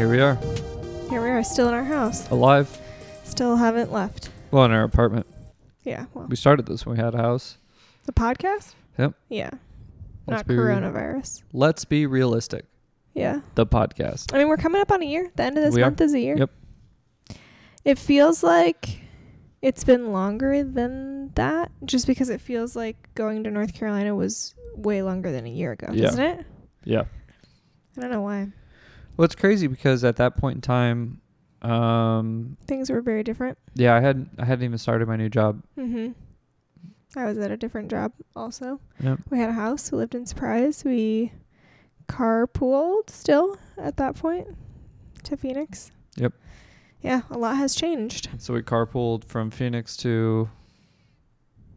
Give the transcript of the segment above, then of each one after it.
Here we are, Here we are, still in our house. alive. Still haven't left. Well, in our apartment. Yeah. Well, We started this when we had a house. the podcast. Yep. Yeah. Let's Not be- coronavirus. Let's be realistic. Yeah. The podcast. I mean, we're coming up on a year. The end of this We are. month is a year. Yep. It feels like it's been longer than that, just because it feels like going to North Carolina was way longer than a year ago, Yeah. doesn't it? Yeah. I don't know why. Well, it's crazy because at that point in time, um, Things were very different. yeah, I hadn't I hadn't even started my new job. Mm-hmm. I was at a different job also. Yep. We had a house. We lived in Surprise. We carpooled still at that point to Phoenix. Yep. Yeah, a lot has changed. So we carpooled from Phoenix to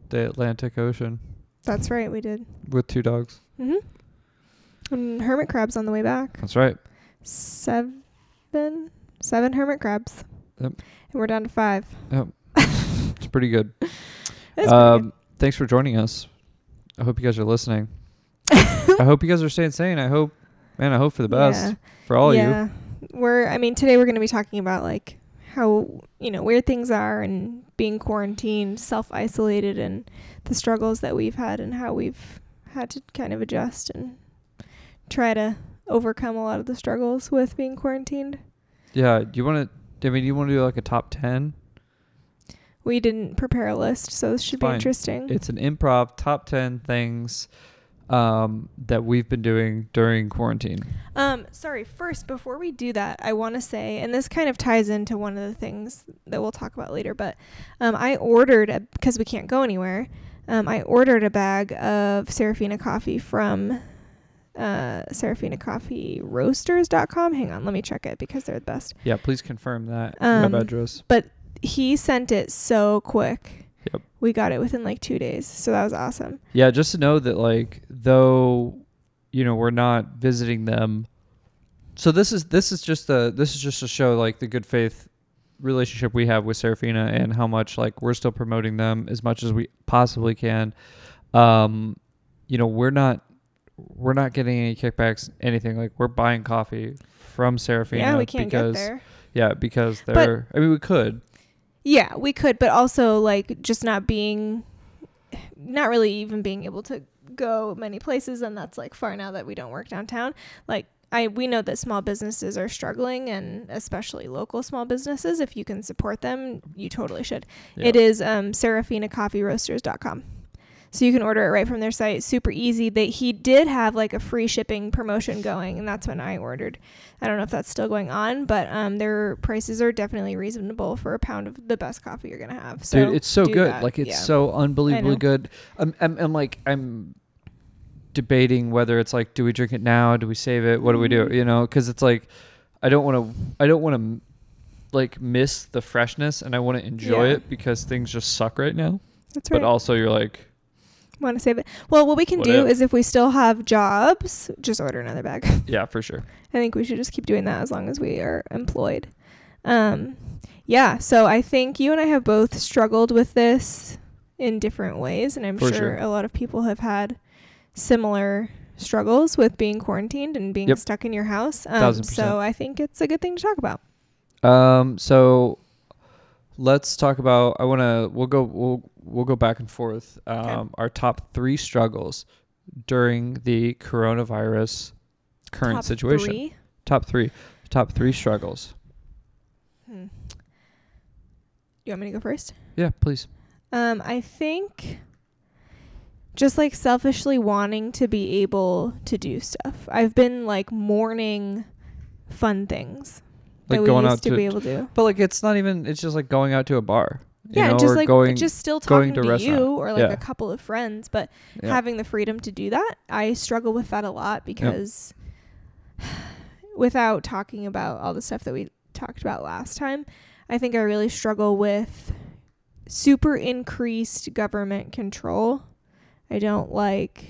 the Atlantic Ocean That's right, we did. with two dogs. Mm-hmm. And hermit crabs on the way back. That's right. Seven, seven hermit crabs. Yep. And we're down to five. It's pretty good. Um, thanks for joining us. I hope you guys are listening. I hope you guys are staying sane. I hope, man, I hope for the best Yeah. for all of you. yeah. We're I mean, today we're gonna be talking about like how, you know, where things are and being quarantined, self isolated and the struggles that we've had and how we've had to kind of adjust and try to overcome a lot of the struggles with being quarantined. Yeah. Do you want to? I mean, do you want to do like a top ten? We didn't prepare a list, so this should be interesting. It's an improv top ten things um, that we've been doing during quarantine. Um, sorry, first, before we do that, I want to say, and this kind of ties into one of the things that we'll talk about later, but um, I ordered, because we can't go anywhere, um, I ordered a bag of Serafina coffee from uh, SerafinaCoffeeRoasters.com. Hang on, let me check it because they're the best. Yeah. Please confirm that Um, web address. But he sent it so quick. Yep. We got it within like two days, so that was awesome. Yeah. Just to know that, like, though, you know, we're not visiting them. So this is this is just the this is just to show like the good faith relationship we have with Serafina and how much like we're still promoting them as much as we possibly can. Um, you know, we're not we're not getting any kickbacks, anything. Like we're buying coffee from Serafina. yeah, we can't because, get there. Yeah, because they're. I mean, we could. Yeah, we could, but also like just not being, not really even being able to go many places, and that's like far now that we don't work downtown. Like I, we know that small businesses are struggling, and especially local small businesses. If you can support them, you totally should. Yeah. It is um, SerafinaCoffeeRoasters.com. So you can order it right from their site. Super easy. They he did have like a free shipping promotion going, and that's when I ordered. I don't know if that's still going on, but um, their prices are definitely reasonable for a pound of the best coffee you're gonna have. So Dude, it's so good. that. Like it's Yeah. so unbelievably good. I'm, I'm, I'm like I'm debating whether it's like, do we drink it now? Do we save it? What do we do? Mhm. You know, because it's like I don't want to. I don't want to like miss the freshness, and I want to enjoy Yeah. it because things just suck right now. That's right. But also, you're like, Want to save it? Well, what we can What do if? is if we still have jobs, just order another bag. yeah, for sure. I think we should just keep doing that as long as we are employed. Um, yeah. So I think you and I have both struggled with this in different ways, and I'm sure, sure. a lot of people have had similar struggles with being quarantined and being Yep. stuck in your house. Um, so I think it's a good thing to talk about. Um, so let's talk about. I want to. We'll go. We'll we'll go back and forth. Um, our top three struggles during the coronavirus current Top situation. three. Top three. Top three struggles. Hmm. You want me to go first? Yeah, please. Um, I think just like selfishly wanting to be able to do stuff. I've been like mourning fun things Like that we going used out to, to, be able to but like it's not even. It's just like going out to a bar. you Yeah, know, just like going. just still going talking to to, you or like Yeah. a couple of friends, but yeah. having the freedom to do that, I struggle with that a lot because without talking about all the stuff that we talked about last time, I think I really struggle with super increased government control. I don't like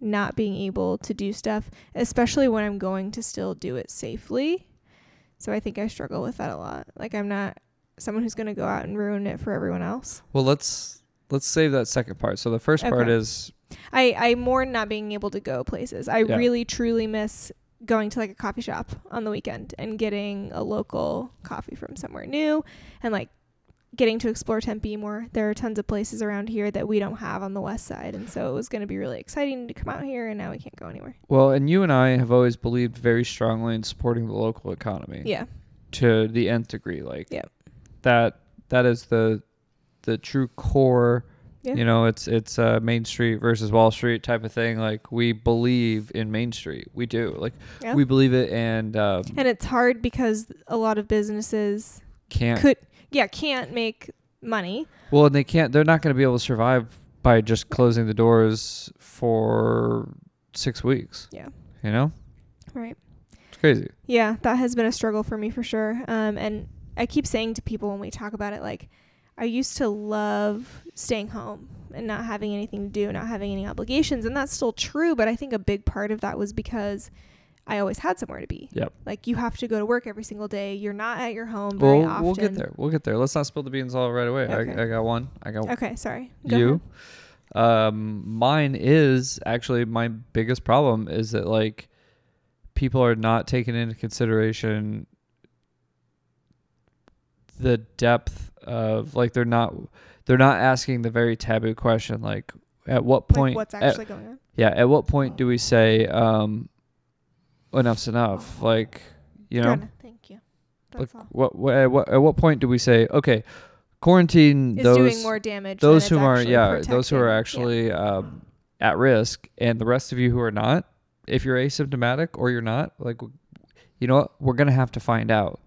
not being able to do stuff, especially when I'm going to still do it safely. So I think I struggle with that a lot. Like I'm not someone who's going to go out and ruin it for everyone else. well, let's let's save that second part. So the first part is I I mourn not being able to go places. I Yeah. really truly miss going to like a coffee shop on the weekend and getting a local coffee from somewhere new and like getting to explore Tempe more. There are tons of places around here that we don't have on the west side, and so it was going to be really exciting to come out here. And now we can't go anywhere. Well, and you and I have always believed very strongly in supporting the local economy Yeah, to the nth degree. Like Yep. that that is the the true core. Yeah. You know, it's it's uh, Main Street versus Wall Street type of thing. Like we believe in Main Street. We do. Like yeah. we believe it, and um, and it's hard because a lot of businesses can't. could, yeah, can't make money. Well, and they can't. They're not going to be able to survive by just closing the doors for six weeks. Yeah. You know, Right. it's crazy. Yeah, that has been a struggle for me for sure. Um, and I keep saying to people when we talk about it, like, I used to love staying home and not having anything to do, not having any obligations. And that's still true. But I think a big part of that was because I always had somewhere to be. Yep. Like, you have to go to work every single day. You're not at your home very Well, often. we'll get there. We'll get there. Let's not spill the beans all right away. Okay. I, I got one. I got Okay, sorry. Go you. Um, mine is actually my biggest problem is that like people are not taking into consideration the depth of like they're not they're not asking the very taboo question like at what Like, point what's at- actually going on? yeah at what point do we say um enough's enough like you know Good. Thank you. like all. what, what at what at what point do we say okay quarantine It's those doing more damage. those who are actually yeah those who are protecting. Yeah. actually um, at risk and the rest of you who are not if you're asymptomatic or you're not like you know what we're gonna have to find out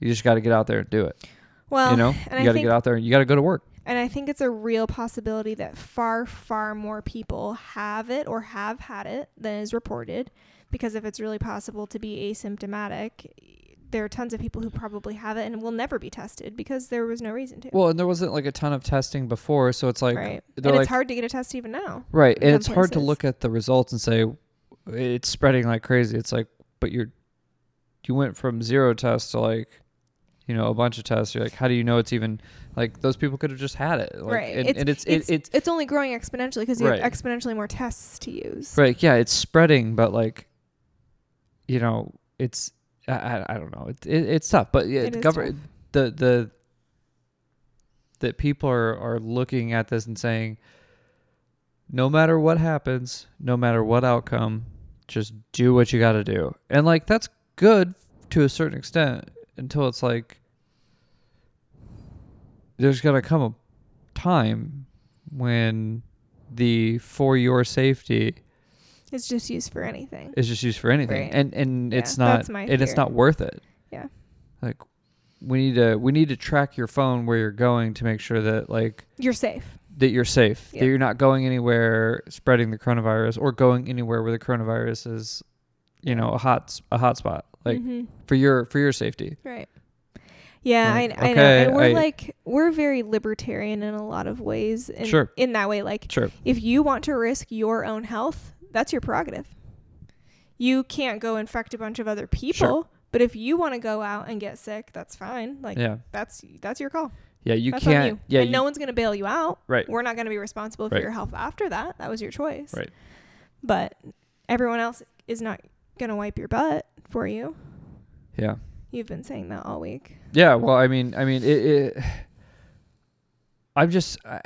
you just got to get out there and do it Well, you know and you got to get out there and you got to go to work And I think it's a real possibility that far, far more people have it or have had it than is reported. Because if it's really possible to be asymptomatic, there are tons of people who probably have it and will never be tested because there was no reason to. well and there wasn't like a ton of testing before so it's like right. And like it's hard to get a test even now. right and it's hard to look at the results and say it's spreading like crazy it's like but you're you went from zero tests to like you know a bunch of tests you're like how do you know it's even like those people could have just had it like, right. and it's, and it's, it's, it, it's it's only growing exponentially because you Right. have exponentially more tests to use. Right. Yeah, it's spreading, but like, you know, it's I, I, don't know. It, it it's tough, but yeah, It government the the that people are are looking at this and saying, no matter what happens, no matter what outcome, just do what you got to do, and like that's good to a certain extent until it's like there's gonna come a time when the for your safety It's just used for anything. It's just used for anything Right. and and Yeah, it's not and it's not worth it Yeah. like we need to we need to track your phone where you're going to make sure that like You're safe. that you're safe Yeah. that you're not going anywhere spreading the coronavirus or going anywhere where the coronavirus is you know a hot a hot spot like Mhm. for your for your safety Right. Yeah, Like, I, I know. okay, And we're I- like we're very libertarian in a lot of ways. In, Sure. In that way, like sure if you want to risk your own health, that's your prerogative. You can't go infect a bunch of other people, but if you want to go out and get sick, that's fine. Like yeah that's that's your call. yeah you that's can't you. yeah and you, no one's gonna bail you out. right We're not gonna be responsible for Right. your health after that. That was your choice. Right. But everyone else is not gonna wipe your butt for you. yeah You've been saying that all week. Yeah, well, I mean, I mean, it. it I'm just, I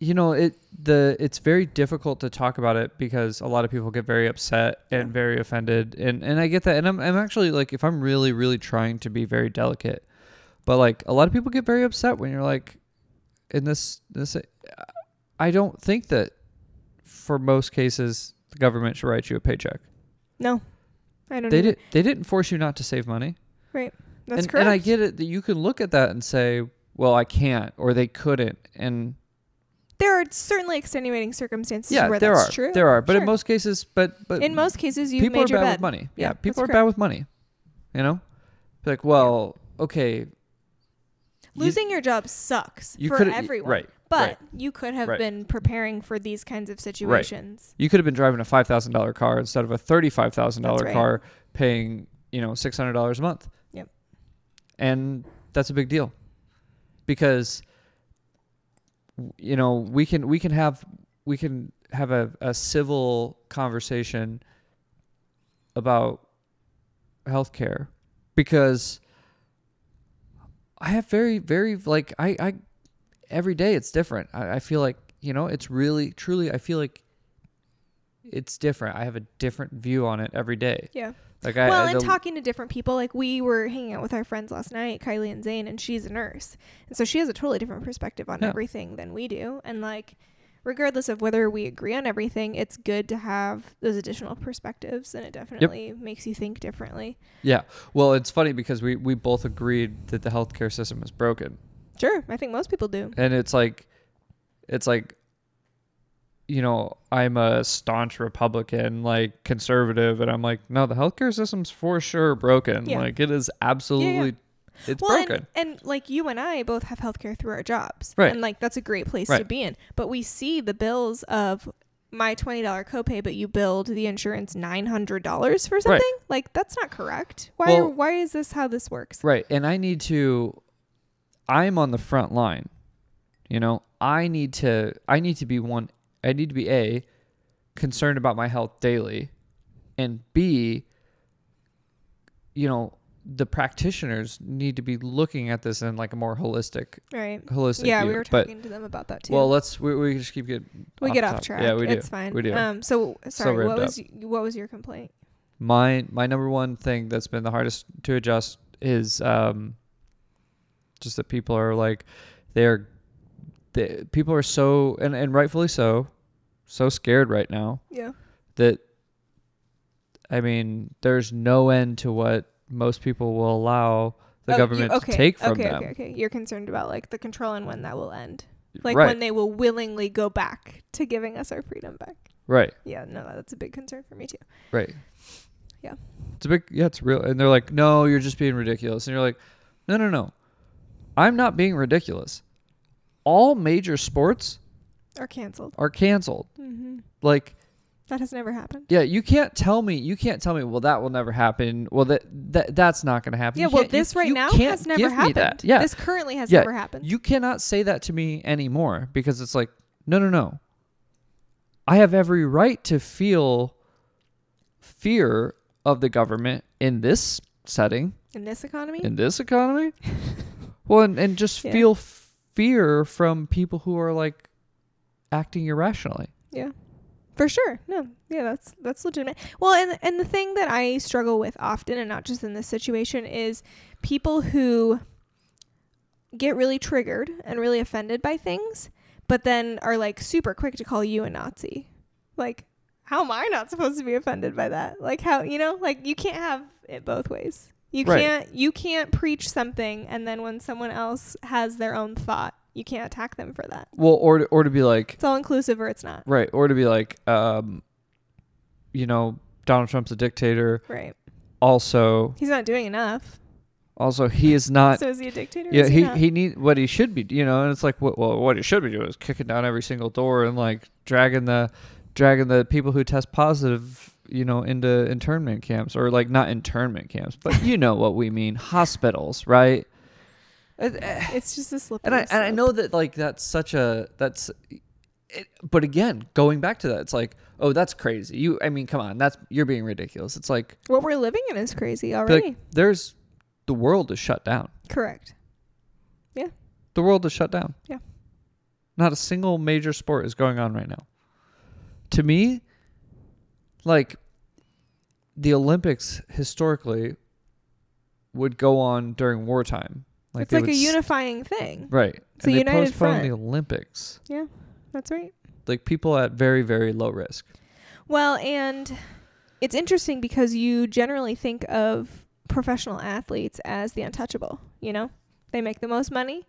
you know, it the it's very difficult to talk about it because a lot of people get very upset and very offended, and and I get that, and I'm I'm actually like, if I'm really really trying to be very delicate, but like a lot of people get very upset when you're like, in this this, I don't think that for most cases the government should write you a paycheck. No. I don't They did they didn't force you not to save money. Right. That's and, correct. and I get it that you can look at that and say, well, I can't, or they couldn't. And there are certainly extenuating circumstances yeah, where there that's are. true. There are. But in most cases, but, but in most cases, you've people are your bad bed. with money. Yeah, Yeah, people are that's bad with money. You know? Like, well, okay. you- Losing your job sucks you for everyone. Right. But right. you could have Right. been preparing for these kinds of situations. You could have been driving a $5,000 car instead of a $35,000 That's car paying, you know, $600 a month. Yep. And that's a big deal. Because you know, we can we can have we can have a, a civil conversation about healthcare because I have very, very like I, I every day it's different. I, I feel like, you know, it's really truly I feel like it's different. I have a different view on it every day. Yeah. Like I well, I and talking to different people, like we were hanging out with our friends last night, Kylie and Zane, and she's a nurse, and so she has a totally different perspective on Yeah. everything than we do. And like, regardless of whether we agree on everything, it's good to have those additional perspectives, and it definitely makes you think differently. Yeah. Well, it's funny because we we both agreed that the healthcare system is broken. Sure, I think most people do. and it's like it's like you know i'm a staunch republican like conservative and i'm like no the healthcare system's for sure broken Yeah. like it is absolutely it's well, broken and, and like you and I both have healthcare through our jobs, Right. And like that's a great place to be in. But we see the bills of my twenty dollar copay, but you billed the insurance nine hundred dollars for something. Like that's not correct. Why? Well- why is this how this works? right and i need to i'm on the front line you know i need to i need to be one i need to be a concerned about my health daily and b you know the practitioners need to be looking at this in like a more holistic Right. holistic Yeah, view. we were but talking to them about that too. Well, let's we, we just keep getting we off get off track. Yeah, we do. It's fine. We do. Um. So sorry. revved what was y- what was your complaint? my my number one thing that's been the hardest to adjust is um just that people are like they're people are so and and rightfully so so scared right now Yeah. that I mean there's no end to what most people will allow the Oh, you- government okay, to take from okay, them. Okay. Okay. Okay. You're concerned about like the control and when that will end. Like right. when they will willingly go back to giving us our freedom back. right. Yeah. No, that's a big concern for me too. Right. Yeah. It's a big yeah, it's real and they're like, No, you're just being ridiculous. And you're like, No no no. I'm not being ridiculous. All major sports Are canceled. are canceled. Mm-hmm. Like, That has never happened. yeah, you can't tell me you can't tell me, well that will never happen. Well that, that that's not gonna happen. Yeah. You Well, can't- you- this right you now has never happened. Yeah. This currently has Yeah, never happened. You cannot say that to me anymore because it's like, no, no, no. I have every right to feel fear of the government in this setting, In this economy. in this economy. well, and, and just Yeah. feel fear from people who are like acting irrationally. Yeah. For sure. No. Yeah, that's that's legitimate. Well, and and the thing that I struggle with often and not just in this situation is people who get really triggered and really offended by things, but then are like super quick to call you a Nazi. Like, how am I not supposed to be offended by that? Like how, you know, like you can't have it both ways. You Right. can't you can't preach something and then when someone else has their own thought, you can't attack them for that. Well, or to, or to be like, It's all inclusive or it's not. right, or to be like, um, you know, Donald Trump's a dictator. Right. Also, He's not doing enough. also he is not so is he a dictator? Yeah, is he he need what he should be, you know, and it's like what well what he should be doing is kicking down every single door and like dragging the dragging the people who test positive, you know, into internment camps or like not internment camps, but you know what we mean, hospitals, right? Eh, It's just a slip. and I and I know that like that's such a that's it, but again, going back to that, it's like, oh, that's crazy. You I mean, come on, that's you're being ridiculous. It's like, what we're living in is crazy already. like there's the world is shut down. Correct. Yeah. The world is shut down. Yeah. Not a single major sport is going on right now. To me, like the Olympics historically would go on during wartime. Like it's like a unifying thing. right. and they united postponed front. the Olympics. Yeah, that's right. Like people at very very low risk. Well, and it's interesting because you generally think of professional athletes as the untouchable. You know, they make the most money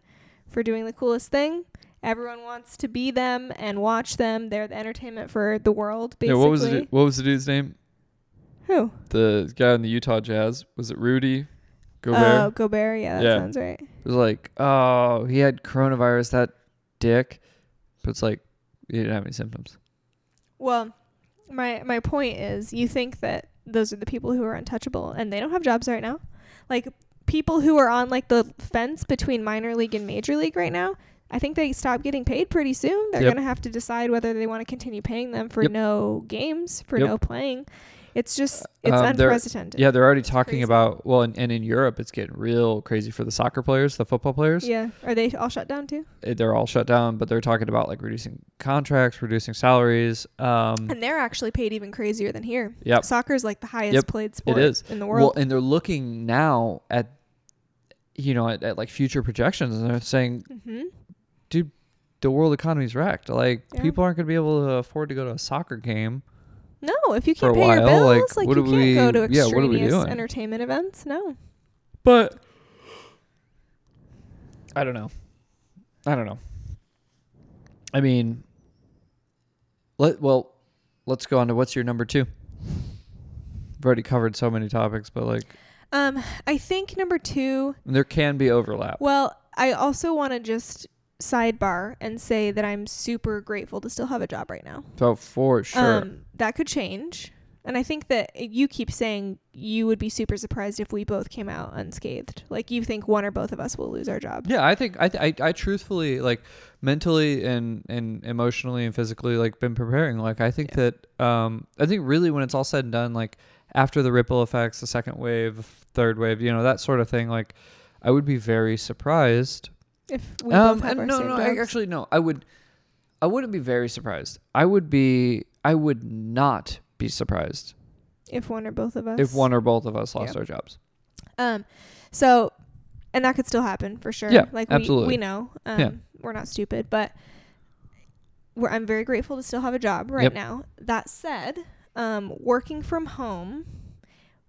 for doing the coolest thing. Everyone wants to be them and watch them. They're the entertainment for the world. Basically, Yeah, what was the what was the dude's name? Who? The guy in the Utah Jazz was it Rudy Gobert? Oh, Gobert. Yeah, that Yeah. sounds right. It was like, oh, he had coronavirus, that dick. But it's like, he didn't have any symptoms. Well, my my point is, you think that those are the people who are untouchable, and they don't have jobs right now. Like people who are on like the fence between minor league and major league right now. I think they stop getting paid pretty soon. They're Yep. gonna have to decide whether they want to continue paying them for Yep. no games, for Yep. no playing. It's just it's Um, unprecedented. Yeah, they're already talking crazy. about well, and, and in Europe, it's getting real crazy for the soccer players, the football players. Yeah. Are they all shut down too? Eh, They're all shut down, but they're talking about like reducing contracts, reducing salaries. Um, And they're actually paid even crazier than here. Yep. Soccer is like the highest Yep, played sport is. in the well, world. and they're looking now at, you know, at, at like future projections, and they're saying hmm the world economy's wrecked. Like Yeah. people aren't going to be able to afford to go to a soccer game. No, if you can't pay your while, like, bills, like, what you do can't we- go to yeah, what are we extraneous doing? entertainment events. No. But I don't know. I don't know. I mean, let well, let's go on to what's your number two. We've already covered so many topics, but like Um, I think number two. there can be overlap. Well, I also want to just sidebar and say that I'm super grateful to still have a job right now. So for sure, Um, that could change. And I think that you keep saying you would be super surprised if we both came out unscathed. Like you think one or both of us will lose our job. yeah, I think I, th- I I truthfully like mentally and and emotionally and physically like been preparing. Like I think that um I think really when it's all said and done, like after the ripple effects, the second wave, third wave, you know that sort of thing, like I would be very surprised If we um, both have our no, same no. I, actually, no. I would, I wouldn't be very surprised. I would be, I would not be surprised if one or both of us. if one or both of us lost Yeah. our jobs. Um, so, and that could still happen for sure. Yeah, like absolutely. We, we know. Um, Yeah. we're not stupid, but we're, I'm very grateful to still have a job right Yep. now. That said, um, working from home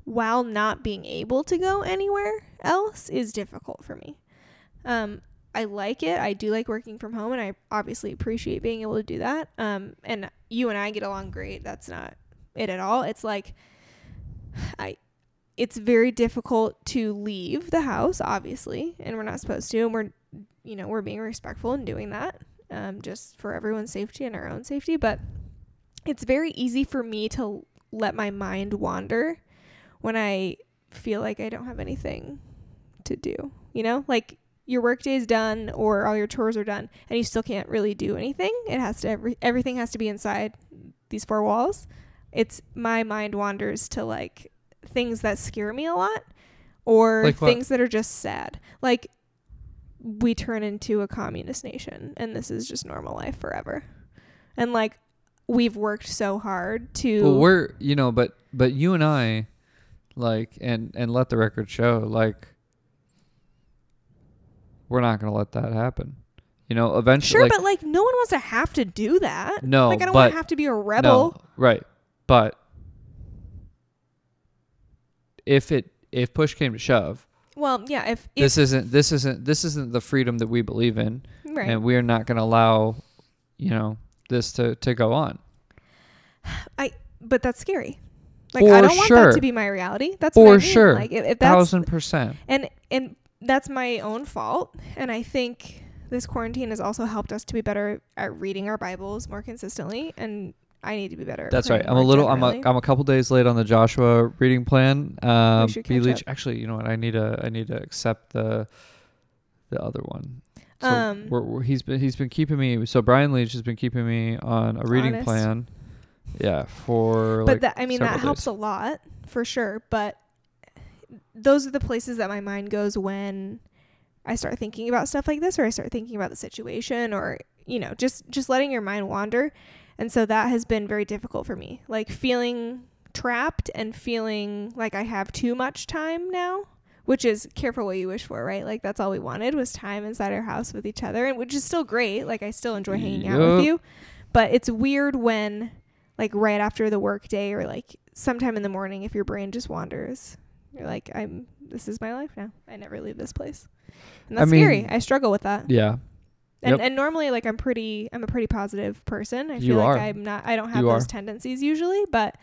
while not being able to go anywhere else is difficult for me. Um, I like it. I do like working from home, and I obviously appreciate being able to do that. Um, and you and I get along great. That's not it at all. It's like I it's very difficult to leave the house, obviously, and we're not supposed to, and we're, you know, we're being respectful in doing that, um, just for everyone's safety and our own safety. But it's very easy for me to let my mind wander when I feel like I don't have anything to do. You know, like your workday is done or all your chores are done, and you still can't really do anything. It has to every everything has to be inside these four walls. It's my mind wanders to like things that scare me a lot or Like things that are just sad. Like we turn into a communist nation and this is just normal life forever. And like we've worked so hard to Well, we're, you know, but but you and I, like, and and let the record show, like, we're not gonna let that happen. You know, eventually, Sure, like, but like no one wants to have to do that. no, like I don't want to have to be a rebel. No, right. But if it if push came to shove, Well, yeah, if, if this isn't this isn't this isn't the freedom that we believe in, right. and we are not going to allow, you know, this to to go on. I but that's scary. Like For I don't want that to be my reality. That's For I mean. sure. Like if, if that's Thousand percent. and and that's my own fault and i think this quarantine has also helped us to be better at reading our bibles more consistently and i need to be better That's right. I'm a little. I'm a. generally. I'm a couple days late on the Joshua reading plan. Um, B Leach. up. Actually, you know what? I need to. I need to accept the the other one. So Um, we're, we're, he's been he's been keeping me. So Brian Leach has been keeping me on a reading Honest. plan. Yeah, for but like that i mean that helps days. a lot for sure but those are the places that my mind goes when i start thinking about stuff like this or i start thinking about the situation or you know just just letting your mind wander. And so that has been very difficult for me like feeling trapped and feeling like i have too much time now which is careful what you wish for right? Like that's all we wanted was time inside our house with each other and which is still great. Like i still enjoy hanging out with you. But it's weird when like right after the work day or like sometime in the morning if your brain just wanders you're like i'm this is my life now i never leave this place and I that's scary i struggle with that Yeah, and, Yep. and normally like i'm pretty i'm a pretty positive person i You feel like are. i'm not i don't have You those are. tendencies usually but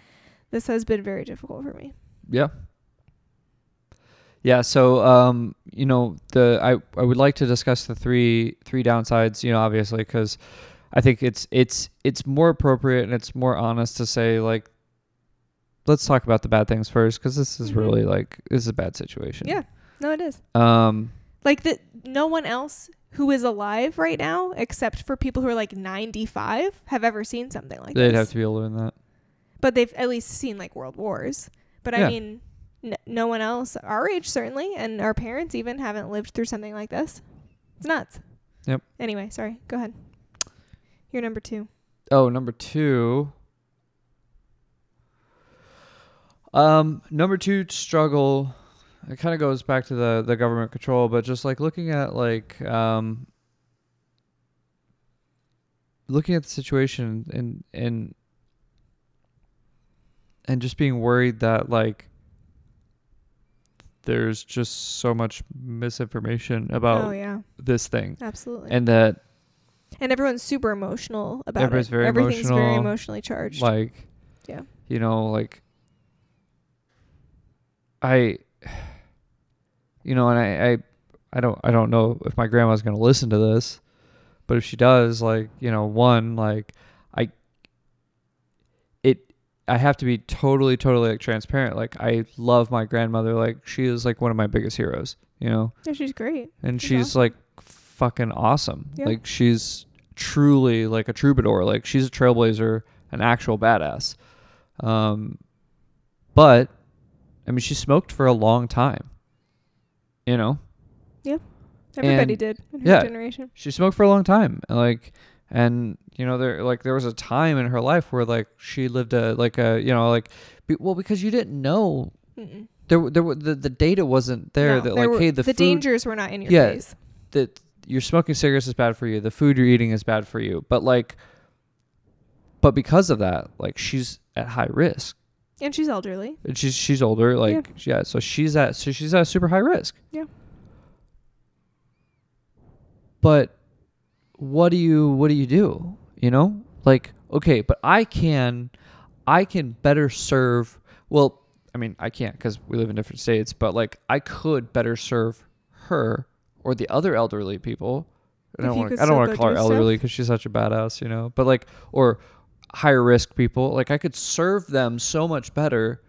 this has been very difficult for me yeah, yeah. So, um, you know, the I I would like to discuss the three three downsides. You know, obviously, because I think it's it's it's more appropriate and it's more honest to say like, let's talk about the bad things first, because this is Mhm. really like this is a bad situation. Yeah. no it is Um. like that no one else who is alive right now except for people who are like 95 have ever seen something like this. They'd this have to be older than that. but they've at least seen like world wars. But Yeah. I mean, n- no one else our age certainly, and our parents even haven't lived through something like this. It's nuts. Yep. Anyway, sorry. Go ahead. You're number two. Oh, number two. Um, number two struggle. It kind of goes back to the the government control, but just like looking at like um, looking at the situation and and and just being worried that like there's just so much misinformation about oh yeah, this thing absolutely. and that And everyone's super emotional about Everybody's it. very Everything's very emotionally charged. like Yeah. you know like i you know and i i, I don't i don't know if my grandma's going to listen to this but if she does like you know one like i it i have to be totally totally like transparent like i love my grandmother like she is like one of my biggest heroes you know yeah, she's great. and She's she's awesome. like fucking awesome. Yeah. Like she's truly like a troubadour. Like she's a trailblazer, an actual badass. Um, but I mean, she smoked for a long time. You know, Yeah. Everybody And- did in her yeah. generation. she smoked for a long time. and, Like, and you know, there like there was a time in her life where like she lived a like a you know like be, well because you didn't know Mm-mm. there there w- the the data wasn't there No, that there like were- hey the, the food dangers were not in your Yeah. face. that you're smoking cigarettes is bad for you. The food you're eating is bad for you. But like, but because of that, like she's at high risk. And she's elderly. And she's she's older. Like yeah. so she's at so she's at super high risk. Yeah. But what do you what do you do? You know, like okay, but I can, I can better serve. Well, I mean, I can't because we live in different states. But like, I could better serve her or the other elderly people. I If don't want. I don't want to call her elderly because she's such a badass, you know. But like, or higher risk people. Like, I could serve them so much better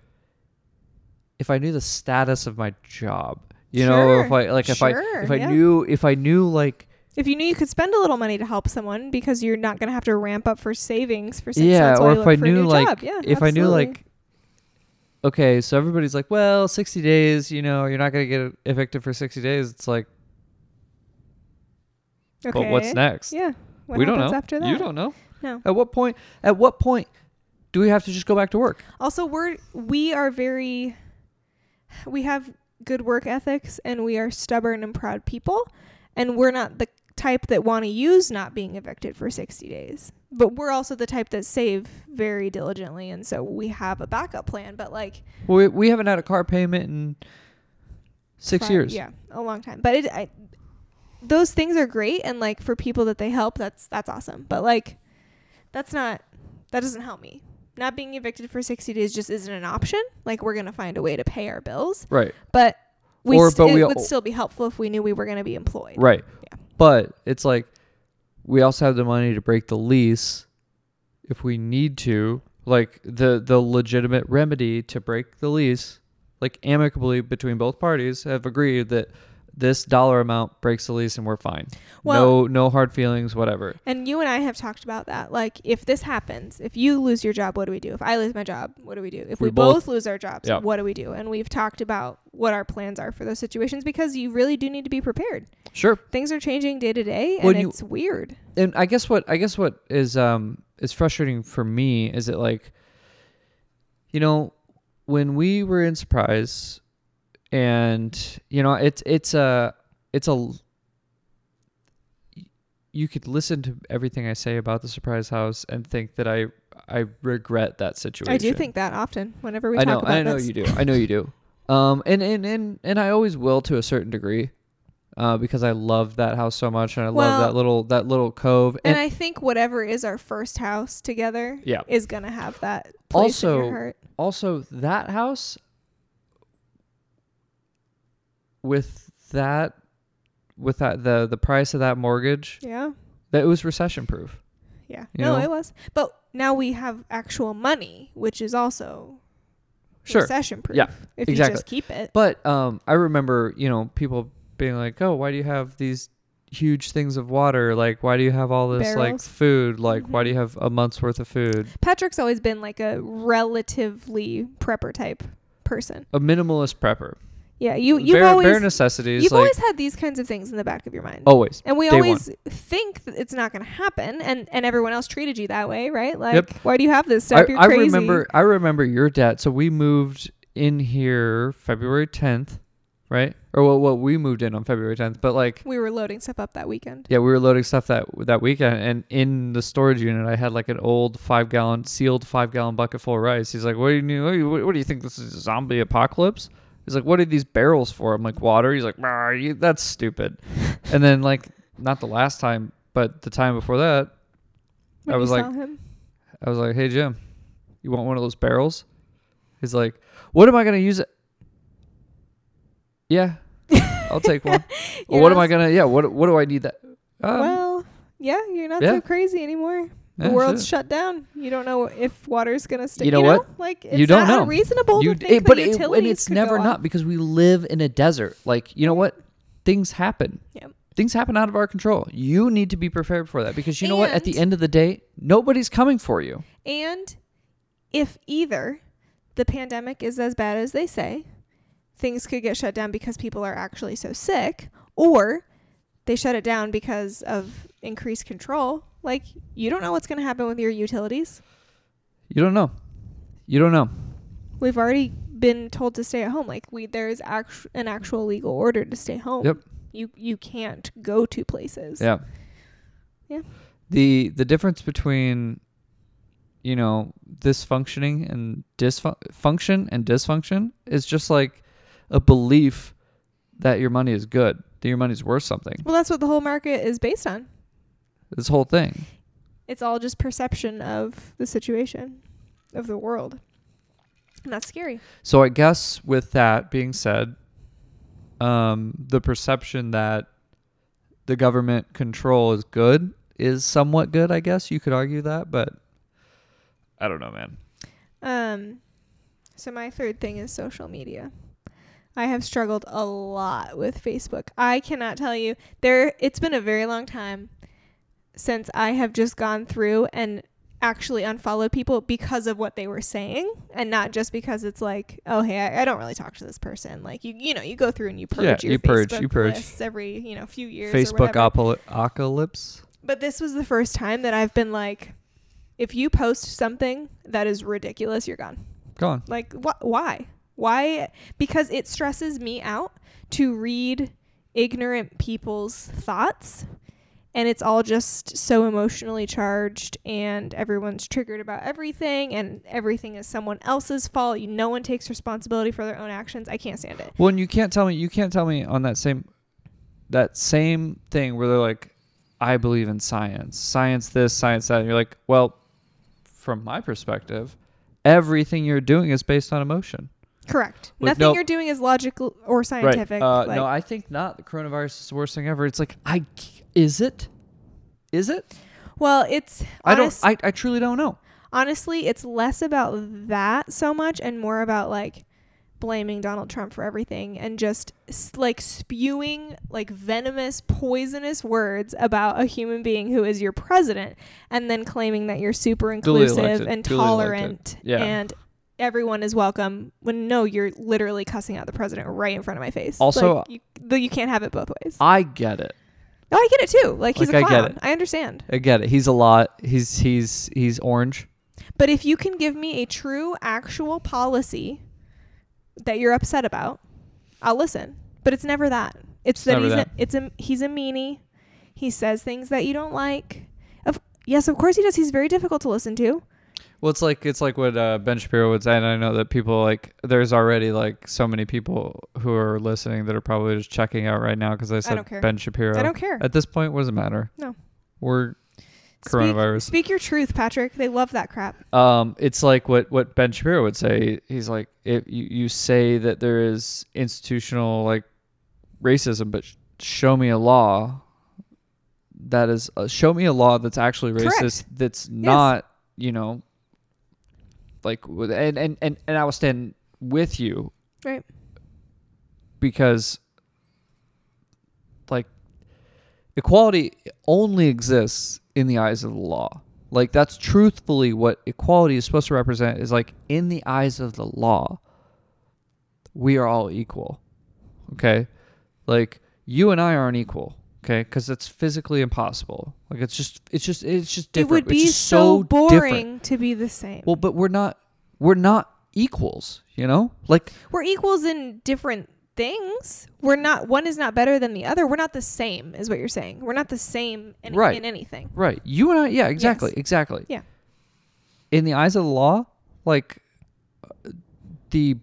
if I knew the status of my job. You know, if I like if I if I yeah. knew if I knew like If you knew you could spend a little money to help someone because you're not going to have to ramp up for savings for six yeah, months or if I knew like. Yeah, if I knew like okay, so everybody's like, well, 60 days, you know, you're not going to get evicted for 60 days. It's like, okay. but what's next? Yeah. What we don't know. after that? You don't know. No. At what point at what point do we have to just go back to work? Also, we're we are very we have good work ethics and we are stubborn and proud people and we're not the type that want to use not being evicted for 60 days. But we're also the type that save very diligently and so we have a backup plan, but like Well, we, we haven't had a car payment in 6 fi- years. Yeah, a long time. But it I, those things are great and like for people that they help, that's that's awesome. But like that's not that doesn't help me. Not being evicted for 60 days just isn't an option. Like we're going to find a way to pay our bills. Right. But we Or- st- but we would still be helpful if we knew we were going to be employed. Right. Yeah. But it's like we also have the money to break the lease if we need to. Like the the legitimate remedy to break the lease, like amicably between both parties have agreed that this dollar amount breaks the lease and we're fine. Well- no no hard feelings, whatever. And you and I have talked about that. Like if this happens, if you lose your job, what do we do? If I lose my job, what do we do? If we, We both- both, lose our jobs, Yeah. what do we do? And we've talked about what our plans are for those situations because you really do need to be prepared. Sure. Things are changing day to day and you- it's weird. and I guess what I guess what is um is frustrating for me is that like you know when we were in surprise and you know it's it's a it's a you could listen to everything I say about the surprise house and think that I I regret that situation. I do think that often whenever we I talk know about I know this. you do. I know you do. Um and and and and I always will to a certain degree. Uh, because I love that house so much, and I Well- love that little that little cove. And, I think whatever is our first house together Yeah. is gonna have that place in Also- your heart. also that house with that with that the the price of that mortgage Yeah. that it was recession proof Yeah. You no, know? it was. But now we have actual money, which is also Sure. recession proof. Yeah, If exactly. you just keep it. but um i remember you know people being like oh why do you have these huge things of water? Like, why do you have all this like food? Like, why do you have a month's worth of food? Patrick's always been like a relatively prepper type person. A minimalist prepper. Yeah, you you've bare, always bare necessities. you've like always had these kinds of things in the back of your mind. always. And we always think that it's not going to happen, and and everyone else treated you that way, right? Like, Yep. why do you have this I, stuff? You're I crazy. remember. I remember your dad. So we moved in here February 10th, right? Or well, well, we moved in on February 10th. But like, we were loading stuff up that weekend. yeah, we were loading stuff that that weekend, and in the storage unit, I had like an old five gallon sealed five gallon bucket full of rice. He's like, "What do you what do you, what do you think this is a zombie apocalypse?" He's like, "What are these barrels for?" I'm like, "Water." He's like, "Ah, you, "That's stupid." and then like, not the last time, but the time before that, When I was like-. I was like, "Hey Jim, you want one of those barrels?" He's like, "What am I gonna use it?" Yeah, I'll take one. well, what am I gonna? Yeah, what what do I need that? Um, well, yeah, you're not yeah. so crazy anymore. The yeah, world's shit. shut down. You don't know if water's gonna stay. You know what? Like it's You don't not know. Reasonable. You to think it- but it, and it's never not because we live in a desert. Like you know what? Things happen. Yep. Things happen out of our control. You need to be prepared for that because you know what? At the end of the day, nobody's coming for you. And if either the pandemic is as bad as they say, things could get shut down because people are actually so sick, or they shut it down because of increased control. Like, you don't know what's going to happen with your utilities. You don't know. You don't know. We've already been told to stay at home. Like, we there's actu- an actual legal order to stay home. Yep. You you can't go to places. Yeah. Yeah. The the difference between you know dysfunctioning and dysfunction and dysfunction is just like a belief that your money is good, that your money's worth something. Well, that's what the whole market is based on. This whole thing. It's all just perception of the situation, of the world. And that's scary. So I guess with that being said, um, the perception that the government control is good is somewhat good. I guess you could argue that, but I don't know, man. Um, so my third thing is social media. I have struggled a lot with Facebook. I cannot tell you there. It's been a very long time since I have just gone through and actually unfollowed people because of what they were saying, and not just because it's like, oh hey, I, I don't really talk to this person. Like you, you know, you go through and you purge Yeah, your you purge, Facebook you purge. every you know few years. Facebook apocalypse. But this was the first time that I've been like, if you post something that is ridiculous, you're gone. gone. Like, wh- why? Why? Because it stresses me out to read ignorant people's thoughts. And it's all just so emotionally charged, and everyone's triggered about everything, and everything is someone else's fault. You, no one takes responsibility for their own actions. I can't stand it. Well, and you can't tell me you can't tell me on that same that same thing where they're like, I believe in science, science this, science that. And you're like, well, from my perspective, everything you're doing is based on emotion. Correct. Like, Nothing no- you're doing is logical or scientific. Uh, like- no, I think not. The coronavirus is the worst thing ever. It's like, I is it? Is it? well, it's I don't. I, I truly don't know. honestly, it's less about that so much and more about like blaming Donald Trump for everything and just like spewing like venomous, poisonous words about a human being who is your president and then claiming that you're super inclusive and tolerant Yeah. and everyone is welcome when no you're literally cussing out the president right in front of my face Also- like, you, though you can't have it both ways I get it. no i get it too like he's Like, a I get clown it. I understand I get it. He's a lot. He's he's he's orange. But if you can give me a true, actual policy that you're upset about, I'll listen. But it's never that. It's, It's that he's that. a it's a he's a meanie. He says things that you don't like. Of yes, of course he does. He's very difficult to listen to. Well, it's like it's like what uh, Ben Shapiro would say, and I know that people like there's already like so many people who are listening that are probably just checking out right now because I said don't care. Ben Shapiro. I don't care. At this point, what does it matter? No. we're Speak- coronavirus. Speak, your truth, Patrick. They love that crap. um, it's like what what Ben Shapiro would say. He's like, if you you say that there is institutional like racism, but sh- show me a law that is uh, show me a law that's actually Correct. racist. That's not you know like and and and and I will stand with you Right. because like equality only exists in the eyes of the law. Like that's truthfully what equality is supposed to represent is like in the eyes of the law, we are all equal. Okay? Like you and I aren't equal, okay? Cuz it's physically impossible. Like it's just it's just it's just different. It would be so different. boring to be the same. Well, but we're not we're not equals, you know? Like We're equals in different things. We're not one is not better than the other. We're not the same is what you're saying. We're not the same in, Right. in anything. Right. You and I, yeah, exactly, Yes. exactly. Yeah. In the eyes of the law, like uh, the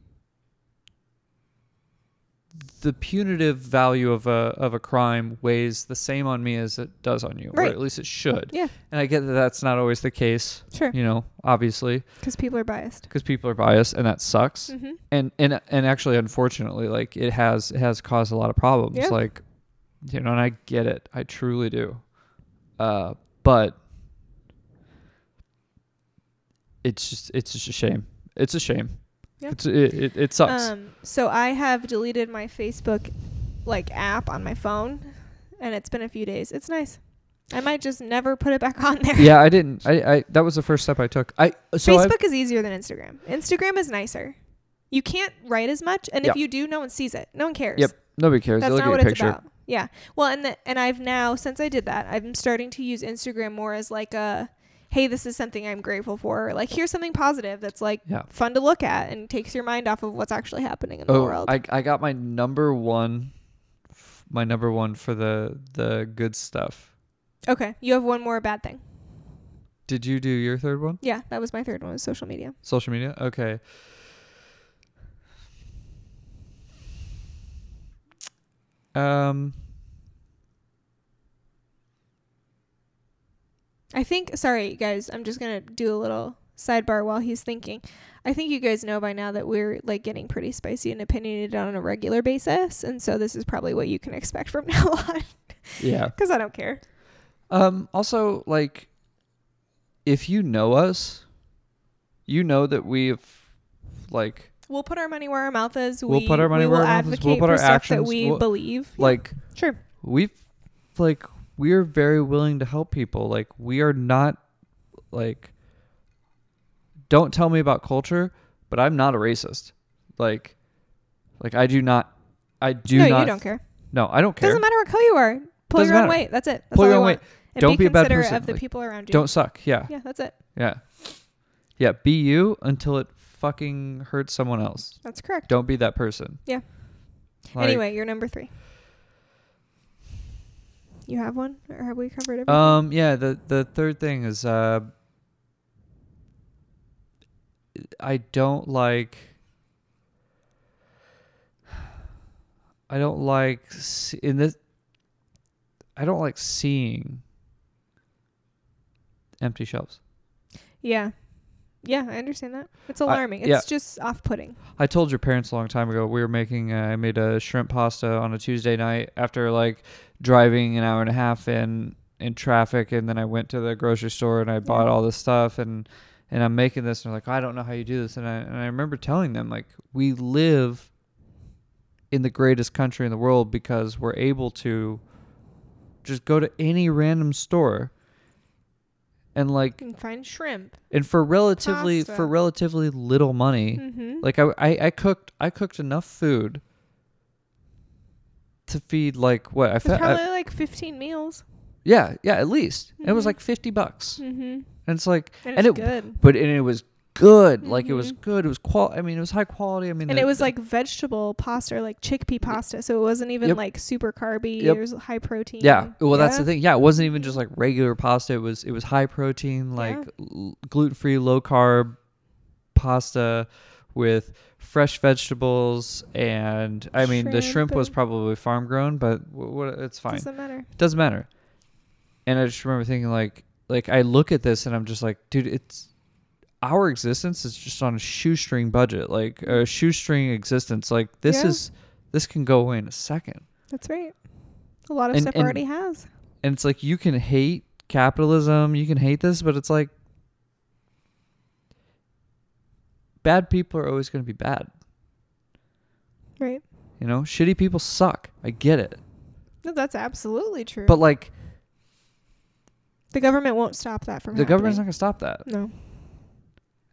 the punitive value of a of a crime weighs the same on me as it does on you, or at least it should. Yeah. And I get that that's not always the case, Sure. you know, obviously, Cuz people are biased. because people are biased, and that sucks. Mhm. And and and actually, unfortunately, like it has it has caused a lot of problems. Yeah. Like, you know, and I get it, I truly do. Uh, but it's just it's just a shame. It's a shame. Yeah. It's it, it, it sucks. Um so I have deleted my Facebook like app on my phone and it's been a few days. It's nice. I might just never put it back on there. yeah, I didn't. I, I that was the first step I took. I so Facebook is easier than Instagram. Instagram is nicer. You can't write as much, and Yeah. if you do, no one sees it. No one cares. Yep. nobody cares. That's not what it's picture. about. Yeah. Well, and the, and I've now since I did that, I'm starting to use Instagram more as like a, hey, this is something I'm grateful for. Or like here's something positive that's like Yeah. fun to look at and takes your mind off of what's actually happening in the Oh, world. I I got my number one, my number one for the the good stuff. okay, you have one more bad thing. Did you do your third one? Yeah, that was my third one. Was social media. Social media? Okay. Um I think. Sorry, guys. I'm just gonna do a little sidebar while he's thinking. I think you guys know by now that we're like getting pretty spicy and opinionated on a regular basis, and so this is probably what you can expect from now on. yeah. Because I don't care. Um also like if you know us, you know that we've like We'll put our money where our mouth is. We'll we, put our money we where our mouth is. We'll put our stuff that actions- we we'll- believe. Yeah, like sure. we've like we're very willing to help people. Like we are not like don't tell me about culture, but I'm not a racist. Like like I do not I do no, not you don't care. No, I don't care. Doesn't matter what color you are. Pull Doesn't your own matter. weight. That's it. That's Pull your own weight. And Don't be, be a bad person. of the Like, people around you. Don't suck. Yeah. Yeah, that's it. Yeah. Yeah, be you until it fucking hurts someone else. That's correct. Don't be that person. Yeah. Like, anyway, you're number three. You have one, or have we covered everything? Um yeah, the the third thing is uh I don't like I don't like in this I don't like seeing empty shelves. yeah, yeah, I understand that. It's I- alarming. yeah. It's just off-putting. I told your parents a long time ago we were making uh, I made a shrimp pasta on a Tuesday night after like driving an hour and a half in in traffic and then I went to the grocery store and I bought all this stuff and and I'm making this and they're like I don't know how you do this and I and I remember telling them like we live in the greatest country in the world because we're able to just go to any random store and like can find shrimp. and for relatively Pasta. for relatively little money Mm-hmm. like I, I I cooked I cooked enough food to feed like what I fed probably like 15 meals. yeah yeah at least it was Mhm. like 50 bucks Mm-hmm. and it's like And, And it's it- good. but and it was good like it was Mhm. good it was qual I mean it was high quality I mean And the- it was the- like vegetable pasta or like chickpea pasta, so it wasn't even Yep. like super carby. Yep. It was high protein. yeah well that's the thing yeah it wasn't even just like regular pasta it was it was high protein like Yeah. gluten free low carb pasta with fresh vegetables and I mean the Shrimp was probably farm grown but w- what it's fine Doesn't matter. It doesn't matter. And I just remember thinking like like I look at this and I'm just like, dude, it's our existence is just on a shoestring budget, like a shoestring existence. Like this Yeah. is this can go away in a second. That's right. A lot of And- stuff and- already has. And it's like you can hate capitalism, you can hate this, but it's like bad people are always going to be bad. Right. You know, shitty people suck. I get it. No, that's absolutely true. But like the government won't stop that from the government's not gonna stop that. No. and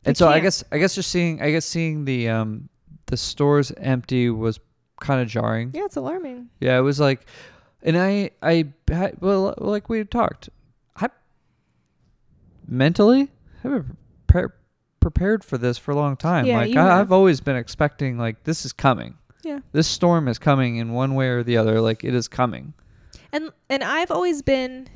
They so I can't. guess I guess just seeing I guess seeing the um the stores empty was kind of jarring. Yeah, it's alarming. Yeah, it was like, and I I had, well like we talked, I mentally have been pre- prepared for this for a long time. Yeah, like you I, have. I've always been expecting like this is coming. Yeah. This storm is coming in one way or the other. Like it is coming. And and I've always been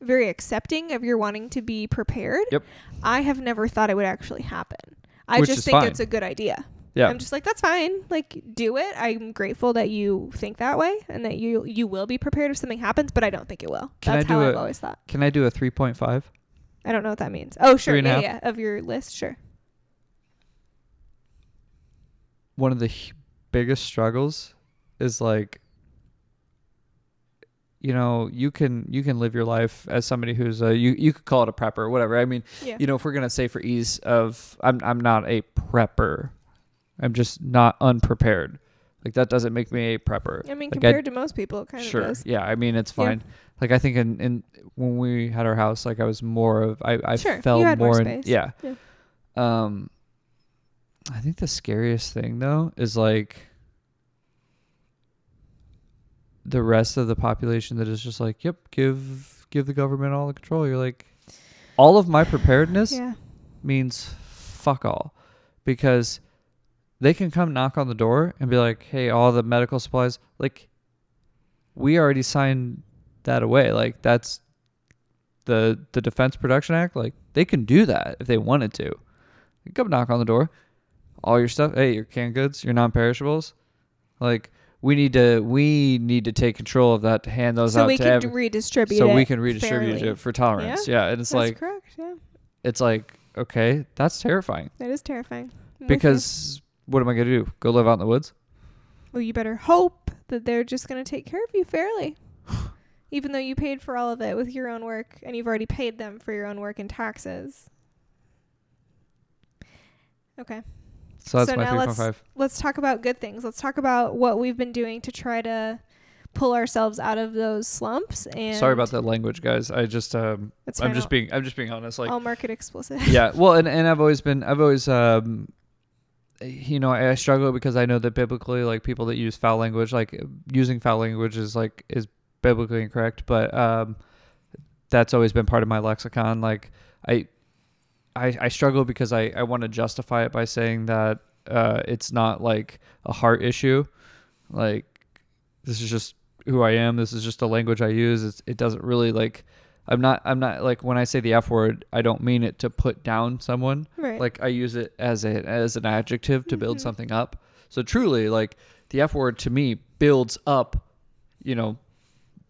very accepting of your wanting to be prepared. Yep. I have never thought it would actually happen. I Which just think fine. it's a good idea. Yeah. I'm just like that's fine. Like do it. I'm grateful that you think that way and that you you will be prepared if something happens, but I don't think it will. Can That's how I've always thought. Can I do a three point five? I don't know what that means. Oh, sure. Three and a Yeah, half? yeah. Of your list, sure. One of the hu- biggest struggles is like you know you can you can live your life as somebody who's a you you could call it a prepper or whatever i mean Yeah. you know if we're gonna say for ease of i'm i'm not a prepper i'm just not unprepared like that doesn't make me a prepper I mean, like I- compared to most people, it kind sure of does. yeah i mean it's Yeah. fine like i think in in when we had our house like i was more of i i Sure, had more more, in, space. yeah Yeah. um i think the scariest thing though is like the rest of the population that is just like yep give give the government all the control you're like all of my preparedness Yeah. means fuck all because they can come knock on the door and be like hey all the medical supplies like we already signed that away like that's the the defense production act like they can do that if they wanted to come knock on the door all your stuff hey your canned goods your non-perishables like we need to we need to take control of that to hand those out. So out we to can every, redistribute so it. we can redistribute fairly. it for tolerance yeah, and it's That's like correct. Yeah. it's like okay that's terrifying That is terrifying. Because mm-hmm. What am i going to do go live out in the woods well, you better hope that they're just going to take care of you fairly. Even though you paid for all of it with your own work and you've already paid them for your own work and taxes. Okay. so that's So my now let's- Let's talk about good things. Let's talk about what we've been doing to try to pull ourselves out of those slumps and sorry about that language guys i just um i'm just I'll- being i'm just being honest like I'll mark it explicit. yeah well and, and i've always been i've always um you know I, struggle because i know that biblically like people that use foul language like using foul language is like is biblically incorrect but um that's always been part of my lexicon. Like i i, I struggle because i i want to justify it by saying that uh it's not like a heart issue. Like this is just who i am. This is just the language i use. It's, it doesn't really like i'm not i'm not like when i say the f word i don't mean it to put down someone Right. like I use it as a as an adjective to build Mhm. something up. So truly, like the F word to me builds up, you know,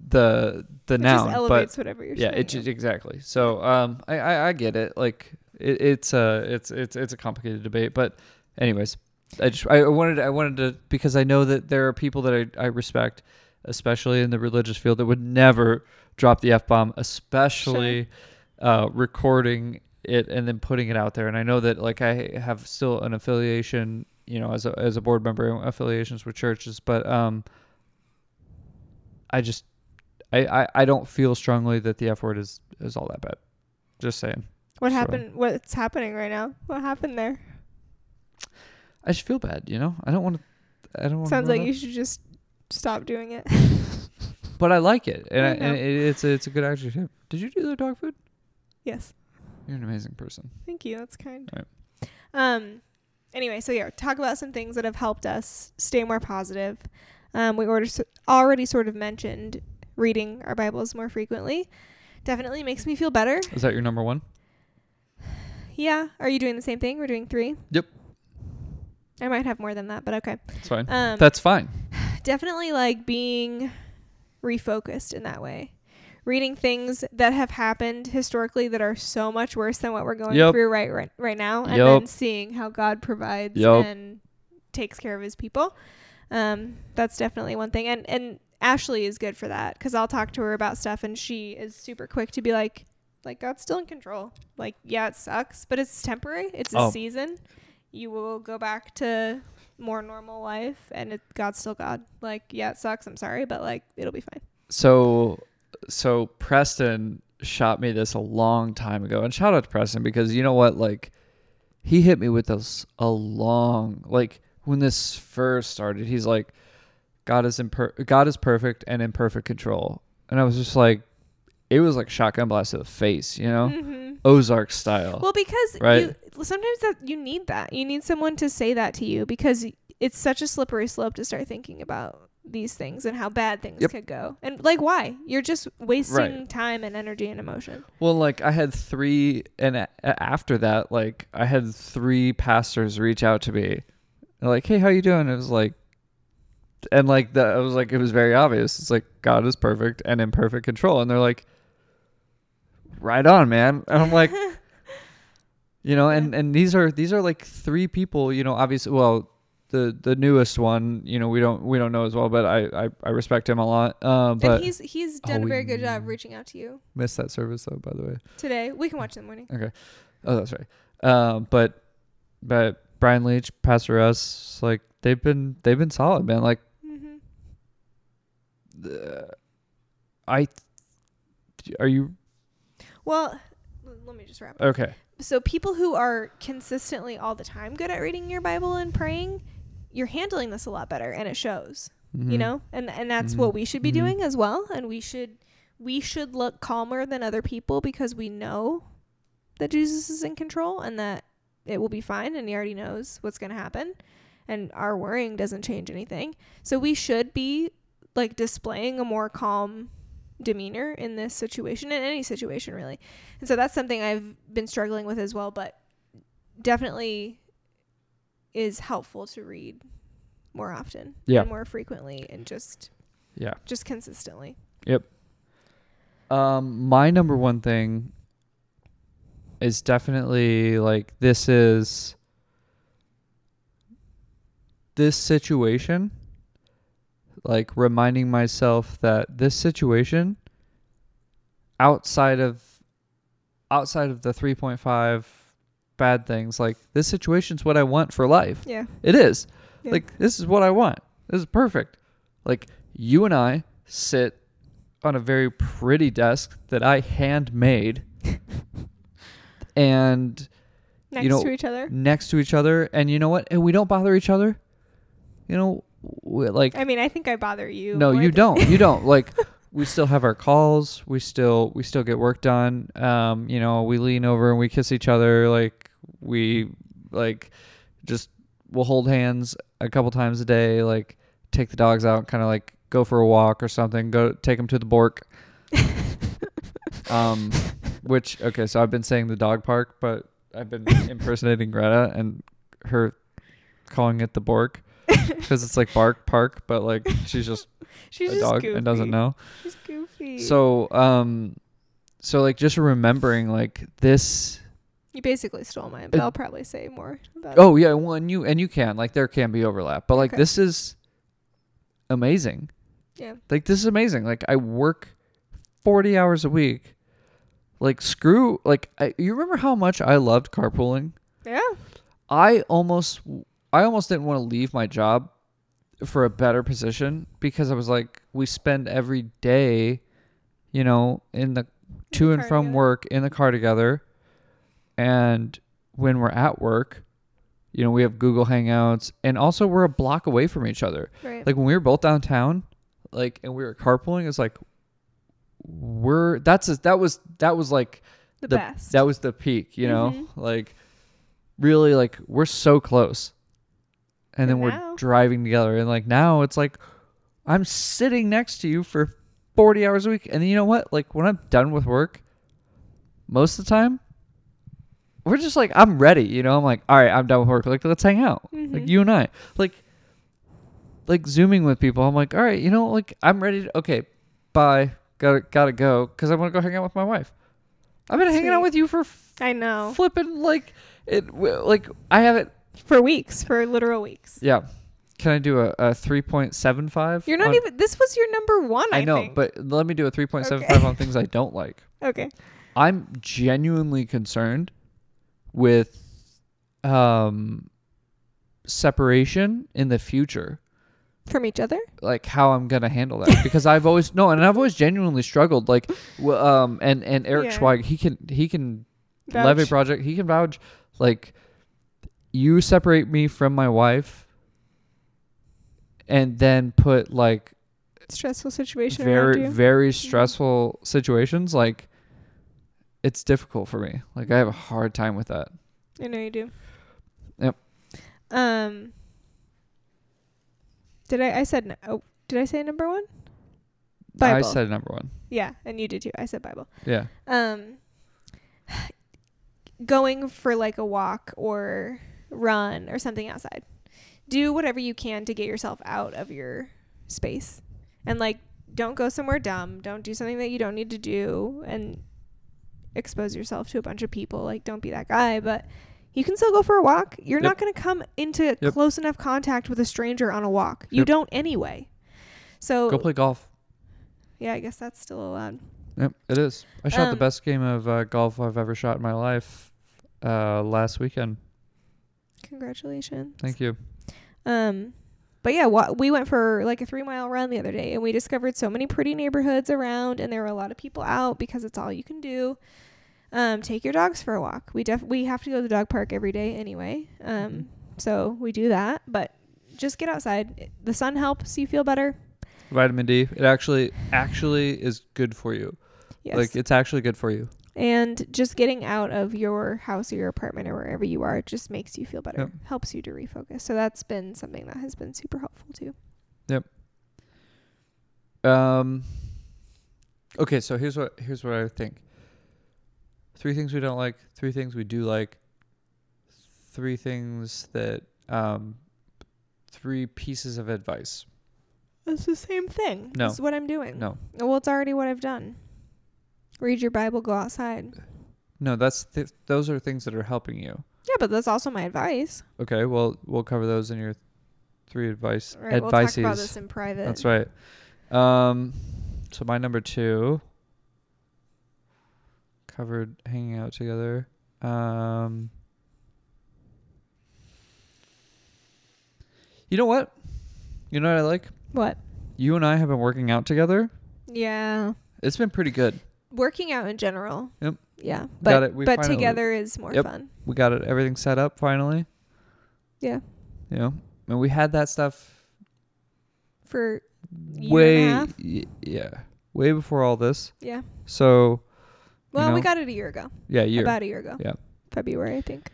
the the it noun. just But elevates whatever you're yeah, saying. it just exactly. So um, I, I I get it. Like it, it's a it's it's it's a complicated debate. But anyways, I just I wanted I wanted to because I know that there are people that I I respect, especially in the religious field, that would never drop the f bomb, especially uh, recording it and then putting it out there. And I know that like I have still an affiliation, you know, as a as a board member, affiliations with churches, but um, I just I, I, I don't feel strongly that the F word is, is all that bad. Just saying. What So- happened? What's happening right now? What happened there? I just feel bad, you know. I don't want to. I don't want. Sounds like you should just stop doing it. But I like it, and, I, I and it, it's a, it's a good adjective. Did you do the dog food? yes. You're an amazing person. Thank you. That's kind. Right. Um. Anyway, so yeah, talk about some things that have helped us stay more positive. Um, we order, already sort of mentioned reading our Bibles more frequently. Definitely makes me feel better. Is that your number one? Yeah. Are you doing the same thing? We're doing three. Yep. I might have more than that, but okay. That's fine. Um, That's fine. Definitely like being refocused in that way. Reading things that have happened historically that are so much worse than what we're going Yep. through right, right right now, and Yep. then seeing how God provides Yep. and takes care of His people. Um, that's definitely one thing, and and Ashley is good for that because I'll talk to her about stuff, and she is super quick to be like, like God's still in control. Like, yeah, it sucks, but it's temporary. It's a Oh. season. You will go back to more normal life and it, God's still God. Like, yeah, it sucks. I'm sorry, but like it'll be fine. So so Preston shot me this a long time ago. And shout out to Preston because you know what? Like he hit me with this a long like when this first started, he's like, God is imper- God is perfect and in perfect control. And I was just like it was like shotgun blast to the face, you know? Mm-hmm. Ozark style. Well, because Right. you, sometimes that you need that. You need someone to say that to you because it's such a slippery slope to start thinking about these things and how bad things Yep. could go. And like, why? You're just wasting Right. time and energy and emotion. Well, like I had three, and a- after that, like I had three pastors reach out to me, They're like, "Hey, how you doing?" It was like, and like that, I was like, it was very obvious. It's like God is perfect and in perfect control, and they're like, "Right on, man." And I'm like, you know, and and these are these are like three people, you know, obviously, well. The, the newest one, you know, we don't we don't know as well, but I I, I respect him a lot. Um, but and he's he's done Oh, a very good job reaching out to you missed that service though, by the way. today. We can watch in the morning. Okay. Oh, that's right. Um, but but Brian Leach, Pastor like they've been they've been solid, man. Like Mm-hmm. uh, I are you Well, let me just wrap up. okay? So people who are consistently all the time good at reading your Bible and praying, you're handling this a lot better, and it shows. you Mhm. know and and that's Mhm. what we should be Mhm. doing as well and we should we should look calmer than other people because we know that Jesus is in control and that it will be fine and he already knows what's going to happen and our worrying doesn't change anything so we should be like displaying a more calm demeanor in this situation in any situation really and so that's something i've been struggling with as well but definitely is helpful to read more often Yeah. more frequently and just Yeah. just consistently Yep. Um, my number one thing is definitely like this is this situation like reminding myself that this situation outside of outside of the 3.5 bad things like this situation's what I want for life. yeah It is. Yeah. Like this is what I want. This is perfect. Like you and I sit on a very pretty desk that I handmade and next you know, to each other next to each other and you know what? And we don't bother each other. You know, like i mean i think i bother you no, you don't. You don't. Like we still have our calls. We still we still get work done. Um, you know, we lean over and we kiss each other. Like we like just we'll hold hands a couple times a day. Like take the dogs out, kind of like go for a walk or something. Go take them to the Bork. um, which okay, so I've been saying the dog park, but I've been impersonating Greta and her calling it the Bork because it's like Bark Park, but like she's just she's a just dog goofy. and doesn't know. she's goofy So um so like just remembering like this you basically stole mine but It- i'll probably say more about Oh yeah, well and you and you can. Like there can be overlap. But like Okay. this is amazing. Yeah. Like this is amazing. Like I work 40 hours a week. Like screw like I, you remember how much I loved carpooling? yeah I almost I almost didn't want to leave my job for a better position because I was like we spend every day, you know, in the to the and from together. work in the car together. And when we're at work, you know, we have Google Hangouts and also we're a block away from each other. right Like when we were both downtown, like and we were carpooling, it's like we're that's a, that was that was like the, the- best that was the peak, you know? Mhm. Like really like we're so close. And then we're now- driving together and like now it's like I'm sitting next to you for 40 hours a week and then you know what? Like when I'm done with work most of the time we're just like I'm ready, you know? I'm like, "All right, I'm done with work. Like let's hang out." Like Mhm. you and I. Like like zooming with people. I'm like, "All right, you know, like I'm ready to okay, bye. Got to got to go cuz I want to go hang out with my wife." I've been hanging out with you for i know flipping like it like I have it for weeks for literal weeks yeah can I do a, a 3.75 you're not on- even this was your number one i, I know think. but let me do a 3.75 Okay. on things I don't like okay I'm genuinely concerned with um separation in the future From each other? like how I'm gonna handle that because I've always no and I've always genuinely struggled like um and and Eric Yeah. Schweig he can he can Vouch. Levy project he can vouch like you separate me from my wife and then put like Stressful situation around very you. very stressful situations like it's difficult for me like I have a hard time with that I know you do. Yep. Um. Did I? I said. n- Oh, did I say number one? bible. I said number one Yeah, and you did too. I said Bible. yeah Um. Going for like a walk or run or something outside. Do whatever you can to get yourself out of your space, and like don't go somewhere dumb. Don't do something that you don't need to do, and expose yourself to a bunch of people. Like don't be that guy, but you can still go for a walk. You're Yep. not going to come into Yep. close enough contact with a stranger on a walk. You Yep. don't anyway. So go play golf yeah, I guess that's still allowed. yep it is I shot the Um, best game of uh, golf I've ever shot in my life uh last weekend Congratulations. thank you Um, but yeah, wa- we went for like a three mile run the other day, and we discovered so many pretty neighborhoods around, and there were a lot of people out because it's all you can do. Um, take your dogs for a walk. We def we have to go to the dog park every day anyway. Um, Mhm. so we do that, but just get outside. It- The sun helps you feel better. vitamin D it actually actually is good for you Yes. like it's actually good for you and just getting out of your house or your apartment or wherever you are just makes you feel better. Yep. Helps you to refocus. So that's been something that has been super helpful too. Yep. Um. Okay, so here's what here's what I think. Three things we don't like. Three things we do like. Three things that um. Three pieces of advice. It's the same thing. No. Is what I'm doing. No, Well, it's already what I've done. Read your Bible, go outside. no, that's th- those are things that are helping you. Yeah, but that's also my advice. Okay, well we'll cover those in your three advice All right, we'll talk about advices. this in private. That's right. Um, so my number two covered hanging out together. Um, you know what? You know what I like? What? You and I have been working out together. Yeah. It's been pretty good. Working out in general. Yep. Yeah. But. We but finally- together is more Yep. fun. We got it. Everything set up finally. Yeah. You know, and we had that stuff For way, a y- yeah, way before all this. yeah. So Well, we know? got it a year ago. yeah, year. About a year ago. Yeah. February, I think.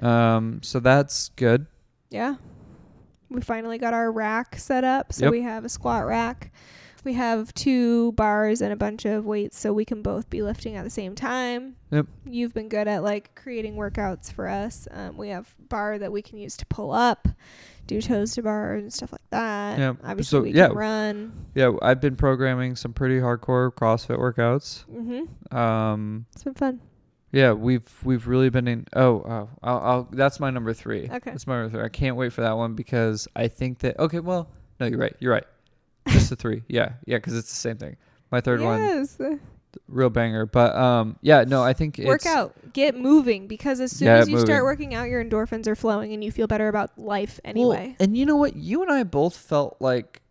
Um, so that's good. Yeah. We finally got our rack set up. So Yep. we have a squat rack. We have two bars and a bunch of weights so we can both be lifting at the same time. Yep. You've been good at like creating workouts for us. Um, we have bar that we can use to pull up, do toes to bar and stuff like that. Yeah. Obviously So, we yeah. can run. Yeah, I've been programming some pretty hardcore CrossFit workouts. Mm-hmm. Um, It's been fun. yeah, we've we've really been in. Oh, oh, I'll, I'll, that's my number three. Okay. that's my number three. I can't wait for that one because I think that. Okay, well, no, you're right. You're right. Just the three. Yeah, yeah, because it's the same thing. My third one, yes. real banger. But um, yeah, no, I think Work it's, out. Get moving because as soon as you start working out, your endorphins are flowing and you feel better about life Well, anyway. and you know what? You and I both felt like,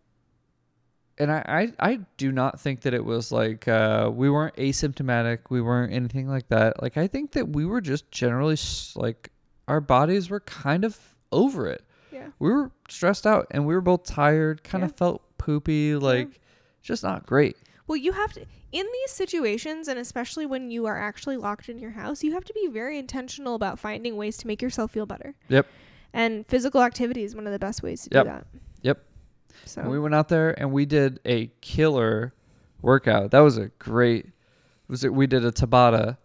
and I, I, I do not think that it was like uh, we weren't asymptomatic. We weren't anything like that. Like I think that we were just generally s- like our bodies were kind of over it. Yeah. We were stressed out, and we were both tired. Kind of Yeah. felt poopy. Like just not great. Well, you have to in these situations and especially when you are actually locked in your house, you have to be very intentional about finding ways to make yourself feel better. Yep. And physical activity is one of the best ways to Yep. do that. Yep. So And we went out there and we did a killer workout. That was a great. Was it? We did a Tabata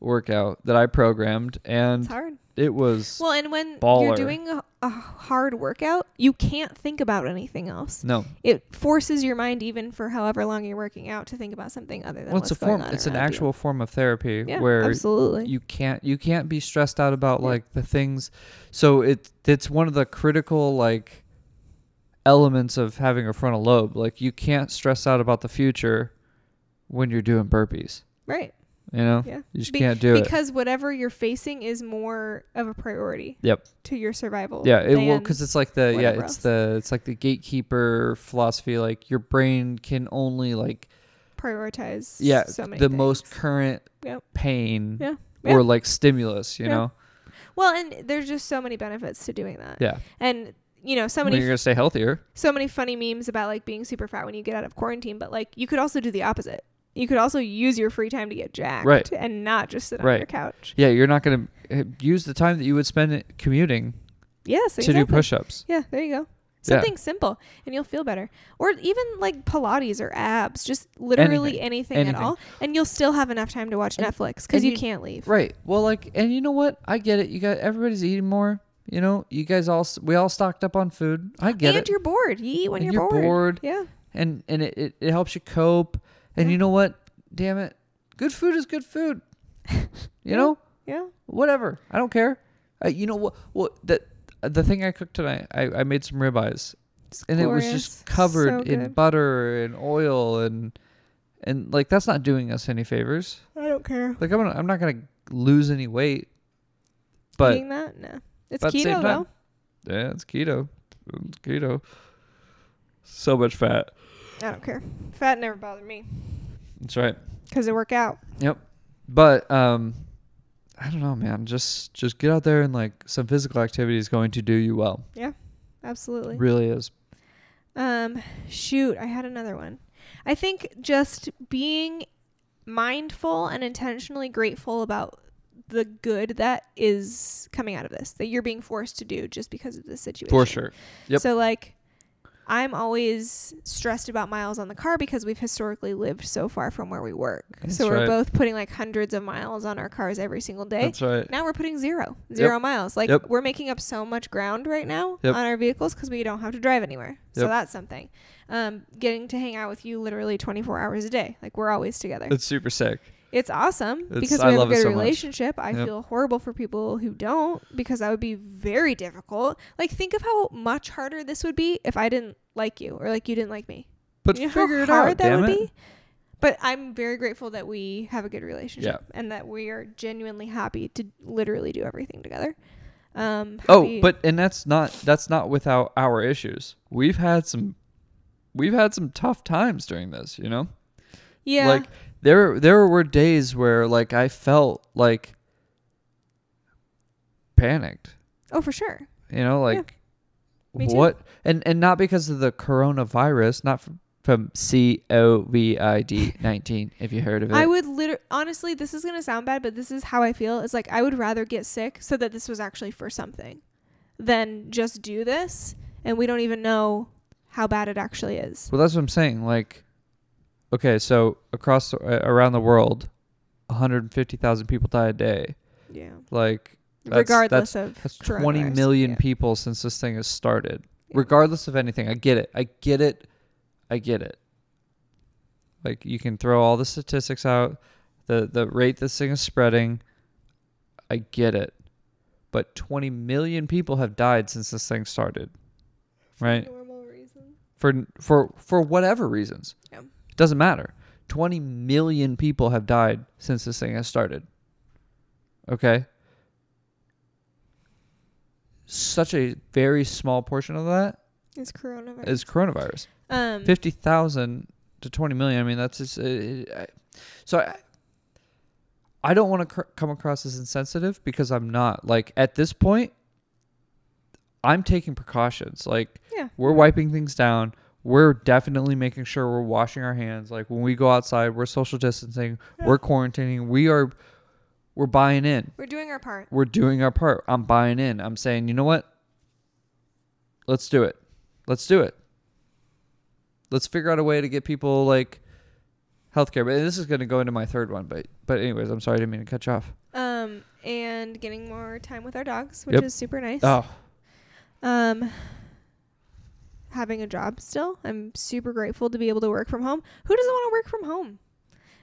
workout that I programmed, and it's hard. It was Well, and when Baller. you're doing a, a hard workout, you can't think about anything else. no. It forces your mind, even for however long you're working out, to think about something other than Well, it's what's a form. going on It's an around you. actual form of therapy yeah, where absolutely. you can't you can't be stressed out about Yeah. like the things. So it it's one of the critical like elements of having a frontal lobe. Like you can't stress out about the future when you're doing burpees. right. You know, Yeah. you just Be- can't do it. because whatever you're facing is more of a priority. Yep. To your survival. Yeah, it will because it's like the yeah, it's else. the it's like the gatekeeper philosophy. Like your brain can only like prioritize. yeah So many the most current Yep. pain Yeah. or like stimulus. You Yeah. know, Well, and there's just so many benefits to doing that. yeah. And you know, so When many you're gonna stay healthier. so many funny memes about like being super fat when you get out of quarantine, but like you could also do the opposite. You could also use your free time to get jacked Right. and not just sit on your couch. Yeah, you're not gonna uh, use the time that you would spend commuting Yes, to exactly. do push-ups. Yeah, there you go. Yeah. Something simple and you'll feel better. Or even like Pilates or abs, just literally anything, Anything. at all. And you'll still have enough time to watch And- Netflix because you, you- can't leave. Right. Well, like, and you know what? I get it. You got everybody's eating more. You know, you guys all we all stocked up on food. I get and it. you're bored. You eat when And you're, you're bored. bored. Yeah. and and it, it, it helps you cope. And you know what? Damn it, good food is good food. You know, Yeah. whatever. I don't care. Uh, you know what? What the the thing I cooked tonight? I, I made some ribeyes, It's and it was just covered So in butter and oil and and like that's not doing us any favors. I don't care. Like I'm gonna, I'm not gonna lose any weight, but Eating that? No. It's but at the same keto though. yeah, it's keto. It's keto. So much fat. I don't care. Fat never bothered me That's right. because I work out. Yep. But um I don't know, man. Just just get out there and like some physical activity is going to do you well. Yeah. Absolutely. Really is. Um, shoot, I had another one. I think just being mindful and intentionally grateful about the good that is coming out of this, that you're being forced to do just because of this situation. For sure. Yep. So like I'm always stressed about miles on the car because we've historically lived so far from where we work. That's so we're right. both putting like hundreds of miles on our cars every single day. That's right. Now we're putting zero, zero miles. Like Yep. we're making up so much ground right now Yep. on our vehicles because we don't have to drive anywhere. So that's something. Um, getting to hang out with you literally 24 hours a day. Like we're always together. It's super sick. It's awesome It's- because I we have a good so much. relationship. I Yep. feel horrible for people who don't because that would be very difficult. Like think of how much harder this would be if I didn't like you or like you didn't like me. But you know figure how it hard out, that would it. be. But I'm very grateful that we have a good relationship and that we are genuinely happy to literally do everything together. Um, Oh, but and that's not that's not without our issues. We've had some we've had some tough times during this, you know? yeah, Like there there were days where like I felt like panicked. oh for sure. You know, like too. what? And and not because of the coronavirus, not from, from C O V I D nineteen. If you heard of it, I would literally, honestly, this is gonna sound bad, but this is how I feel. It's like I would rather get sick so that this was actually for something, than just do this and we don't even know how bad it actually is. well, that's what I'm saying. Like, okay, so across uh, around the world, 150,000 people die a day. Yeah. Like, that's, Regardless that's, of that's 20 coronavirus. million Yeah. people since this thing has started. Yeah. Regardless of anything, I get it. I get it. I get it. Like you can throw all the statistics out, the the rate this thing is spreading. I get it. But 20 million people have died since this thing started. Right? Normal reason. For for for whatever reasons. Yeah. Doesn't matter. 20 million people have died since this thing has started. Okay? Such a very small portion of that It's coronavirus. is coronavirus. um, 50,000 to 20 million. I mean, that's just, uh, uh, so I, I don't want to cr- come across as insensitive because I'm not. Like, at this point, I'm taking precautions. Like, yeah. we're wiping things down. We're definitely making sure we're washing our hands. Like, when we go outside, we're social distancing, Yeah. we're quarantining, we are, we're buying in. We're doing our part. We're doing our part. I'm buying in. I'm saying, you know what? Let's do it. Let's do it. Let's figure out a way to get people like healthcare. But this is going to go into my third one. But but anyways, I'm sorry, I didn't mean to cut you off. Um, and getting more time with our dogs, which Yep. is super nice. Oh, Um, having a job still. I'm super grateful to be able to work from home. Who doesn't want to work from home?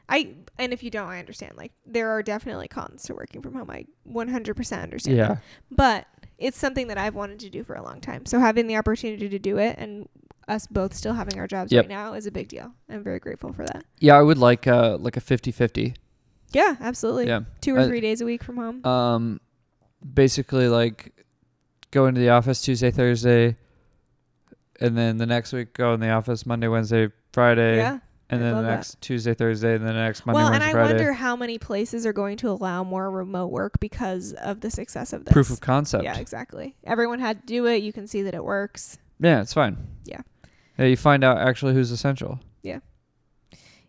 I and if you don't, I understand. Like there are definitely cons to working from home. I 100% understand. yeah. that. But it's something that I've wanted to do for a long time. So having the opportunity to do it and us both still having our jobs Yep. right now is a big deal. I'm very grateful for that. Yeah, I would like uh like a 50-50. Yeah, absolutely. Yeah. Two or I- three days a week from home. Um, basically like go into the office Tuesday, Thursday, and then the next week go in the office Monday, Wednesday, Friday, yeah. and I then the love that. next Tuesday, Thursday, and then the next Monday, well, and I Friday. wonder how many places are going to allow more remote work because of the success of this. Proof of concept. Yeah, exactly. Everyone had to do it. You can see that it works. Yeah, it's fine. Yeah. Yeah, you find out actually who's essential. Yeah.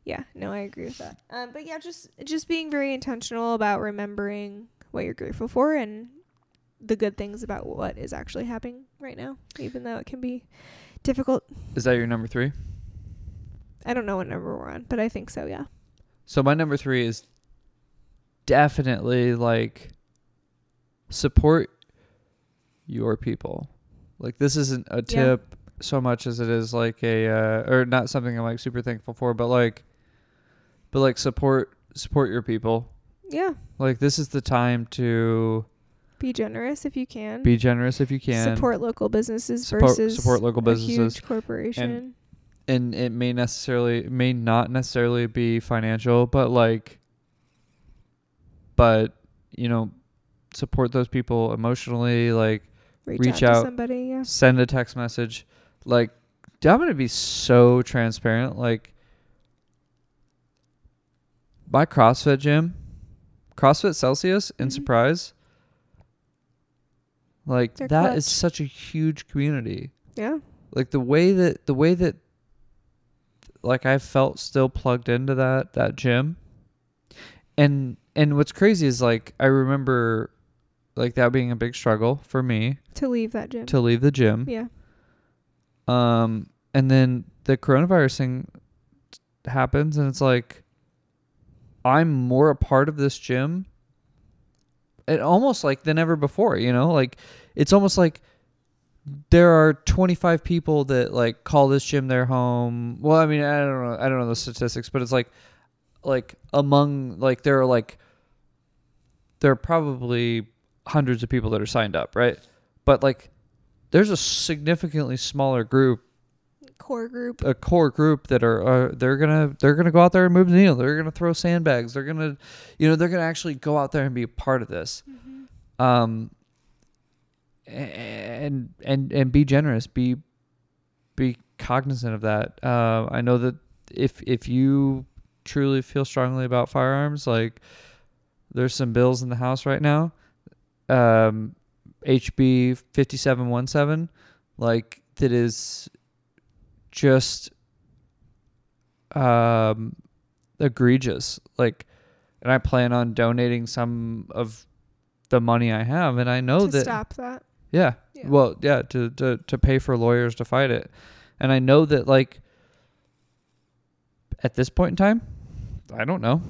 Yeah, no, I agree with that. Um, but yeah, just just being very intentional about remembering what you're grateful for and the good things about what is actually happening right now, even though it can be difficult. Is that your number three? I don't know what number we're on, but I think so. Yeah. So my number three is definitely like support your people. Like this isn't a Yeah. tip so much as it is like a uh, or not something I'm like super thankful for, but like but like support support your people. Yeah. Like this is the time to Be generous if you can. be generous if you can. Support local businesses Support- versus support local businesses. huge corporation. and it may necessarily it may not necessarily be financial but like but you know support those people emotionally like reach, reach out, out. to somebody. Yeah. send a text message like i'm gonna be so transparent like my crossfit gym crossfit celsius in Mhm. surprise like They're that is clutch. such a huge community Yeah. like the way that the way that like I felt still plugged into that that gym. And and what's crazy is like I remember like that being a big struggle for me To leave that gym. to leave the gym. yeah. Um and then the coronavirus thing happens and it's like I'm more a part of this gym and almost like than ever before, you know? Like it's almost like there are 25 people that like call this gym their home. Well, I mean, I don't know, I don't know the statistics, but it's like like among like there are like there are probably hundreds of people that are signed up, right? But like there's a significantly smaller group Core group. a core group that are uh, they're gonna they're gonna go out there and move the needle. They're gonna throw sandbags. They're gonna, you know, they're gonna actually go out there and be a part of this. Mm-hmm. Um, and and and be generous. Be be cognizant of that. Uh, I know that if if you truly feel strongly about firearms, like there's some bills in the house right now. Um, HB fifty seven one seven, like that is just um egregious like and i plan on donating some of the money i have and i know to that stop that. yeah, Yeah. well yeah to, to to pay for lawyers to fight it and i know that like at this point in time i don't know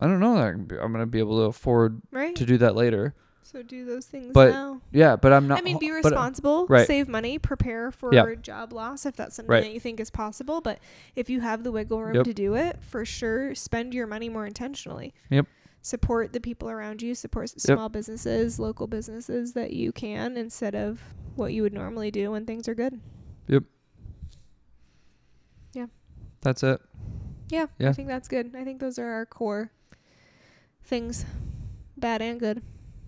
i don't know that i'm gonna be able to afford Right. to do that later so do those things But now. yeah but i'm not I mean, be but- uh, responsible, right. save money, prepare for Yeah. job loss if that's something Right. that you think is possible. But if you have the wiggle room Yep. to do it, for sure, spend your money more intentionally. Yep. Support the people around you. Support s- Yep. small businesses, local businesses that you can instead of what you would normally do when things are good. Yep. Yeah. That's it Yeah, Yeah. I think that's good. I think those are our core things, bad and good.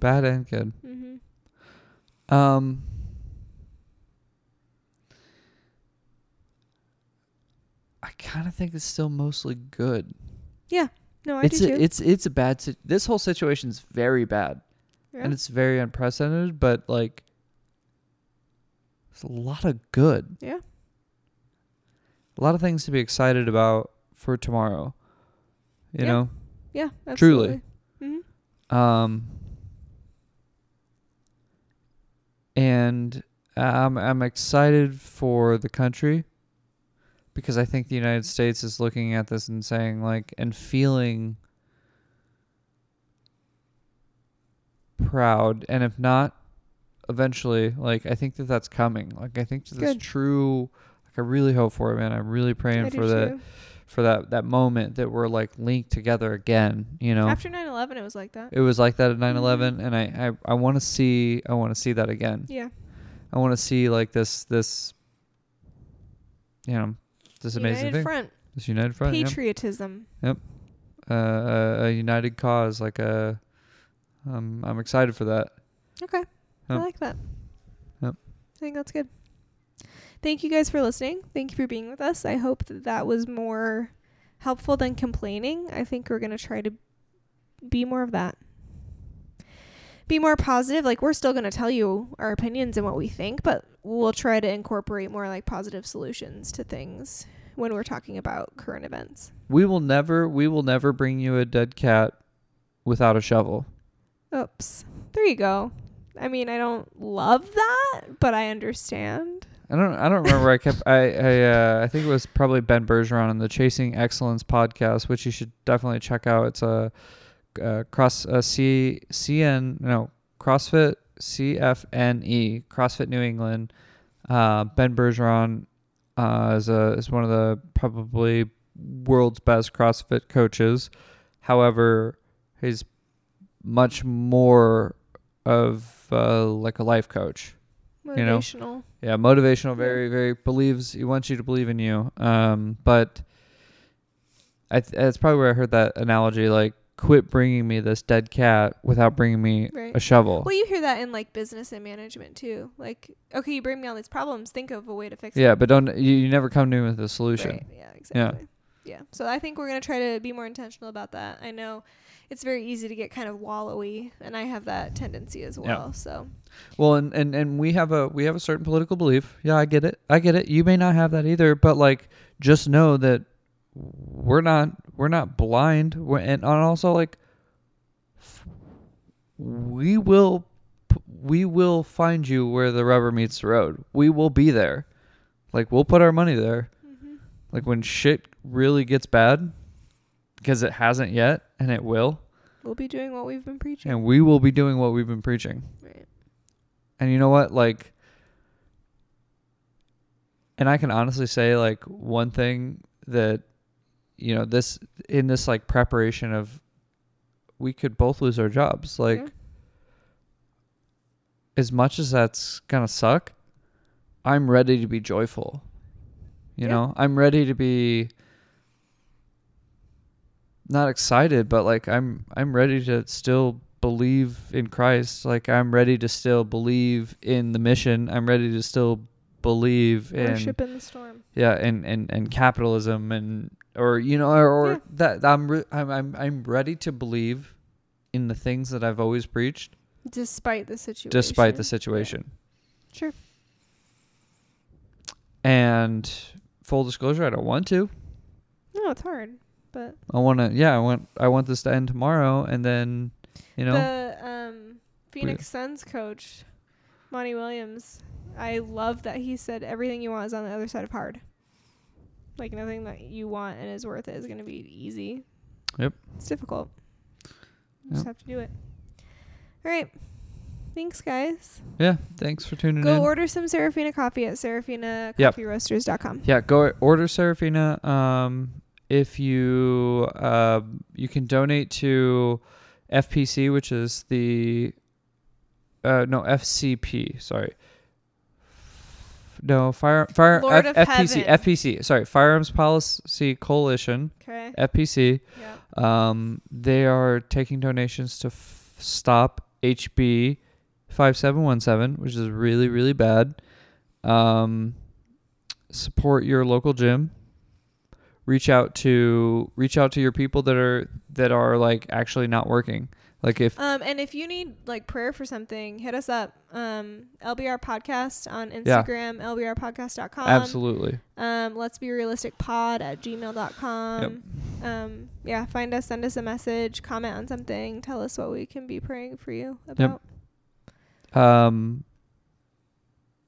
Bad and good Mm-hmm. Um, I kind of think it's still mostly good. Yeah. No, I it's do a, too. it's it's a bad. Si- this whole situation's very bad, yeah. and it's very unprecedented. But like, there's a lot of good. Yeah. A lot of things to be excited about for tomorrow. You Yeah. know. yeah, truly. Mm-hmm. Um, and I'm I'm excited for the country because I think the United States is looking at this and saying like and feeling proud. And if not eventually like I think that that's coming. Like I think that this Good. true. Like I really hope for it man. I'm really praying I for that. too. For that that moment that we're like linked together again you know After 9/11, it was like that. it was like that at 9/11 Mhm. and I I, I want to see I want to see that again. Yeah. I want to see like this this you know this amazing United thing. Front, This united front. yep. patriotism. uh, a, a united cause. Like a, um, I'm excited for that. Okay. I like that. Yep. I think that's good. Thank you guys for listening. Thank you for being with us. I hope that that was more helpful than complaining. I think we're going to try to be more of that. Be more positive. Like, we're still going to tell you our opinions and what we think, but we'll try to incorporate more like positive solutions to things when we're talking about current events. We will never, we will never bring you a dead cat without a shovel. Oops. There you go. I mean, I don't love that, but I understand. I don't, I don't remember. I kept, I, I, uh, I think it was probably Ben Bergeron on the Chasing Excellence podcast, which you should definitely check out. It's a, uh, cross, uh, C, no, CrossFit CFNE, CrossFit New England. Uh, ben Bergeron uh, is a is one of the probably world's best CrossFit coaches. However, he's much more of uh, like a life coach. You know? Yeah, motivational. Very, very believes. He wants you to believe in you. Um, but I th- that's probably where I heard that analogy. Like, quit bringing me this dead cat without bringing me Right. a shovel. Well, you hear that in like business and management too. Like, okay, you bring me all these problems. Think of a way to fix it. yeah, them. but don't you, you never come to me with a solution. Right. Yeah. Exactly. Yeah. So I think we're gonna try to be more intentional about that. I know it's very easy to get kind of wallowy, and I have that tendency as well. Yeah. well. So Well, and, and and we have a we have a certain political belief. Yeah, I get it. I get it. You may not have that either, but like just know that we're not we're not blind. We're, and and also like we will we will find you where the rubber meets the road. We will be there. Like we'll put our money there. mm-hmm. Like when shit really gets bad because it hasn't yet and it will. we'll be doing what we've been preaching. And we will be doing what we've been preaching. Right. And you know what? Like, and I can honestly say, like, one thing that, you know, this, in this, like, preparation of, we could both lose our jobs. Like, Yeah. as much as that's gonna suck, I'm ready to be joyful. You Yeah. know, I'm ready to be not excited, but like I'm I'm ready to still believe in Christ. Like I'm ready to still believe in the mission. I'm ready to still believe in Worship in the storm. yeah, and and and capitalism and or you know or, or Yeah. that I'm, re- I'm I'm I'm ready to believe in the things that I've always preached Despite the situation. despite the Yeah. situation. Sure. And full disclosure, I don't want to. No, it's hard, but I want to. Yeah, I want. I want this to end tomorrow, and then, you know, the um, Phoenix Suns coach, Monty Williams, I love that he said everything you want is on the other side of hard. Like nothing that you want and is worth it is going to be easy. Yep. It's difficult. You just have to do it. All right. Thanks, guys. yeah. Thanks for tuning Go in. Go order some Serafina coffee at serafinacoffeeroasters.com. yeah, go order Serafina. Um, if you uh, you can donate to FPC, which is the uh, no FCP. Sorry. No fire fire F- FPC Heaven. FPC sorry Firearms Policy Coalition Okay. FPC Yeah. Um, they are taking donations to f- stop HB 5717, which is really, really bad. Um, support your local gym. Reach out to reach out to your people that are that are like actually not working. Like if Um, and if you need like prayer for something, hit us up. Um, LBR podcast on Instagram, Yeah. Lbrpodcast.com. absolutely. Um, let's be realistic pod at gmail.com. Um, yeah, find us, send us a message, comment on something, tell us what we can be praying for you about. Um,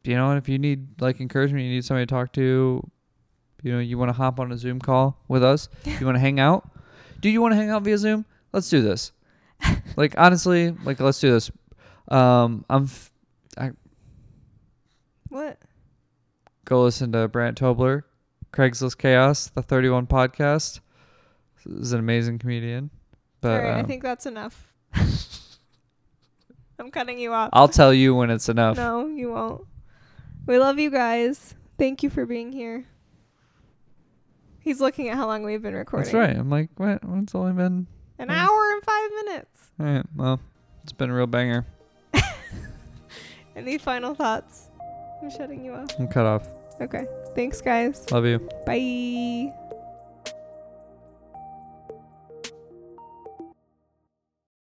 you know, and if you need like encouragement, you need somebody to talk to, you know, you want to hop on a Zoom call with us, you want to hang out. Do you want to hang out via Zoom? Let's do this. like honestly, like let's do this. Um, I'm f- What? go listen to Brant Tobler, Craigslist Chaos, the 31 podcast. He's an amazing comedian. But All right, I um, think that's enough. I'm cutting you off. I'll tell you when it's enough. No, you won't. We love you guys. Thank you for being here. He's looking at how long we've been recording. That's right. I'm like, what? It's only been. An Yeah. hour and five minutes. All right. Well, it's been a real banger. Any final thoughts? I'm shutting you off. I'm cut off. Okay. Thanks, guys. Love you. Bye.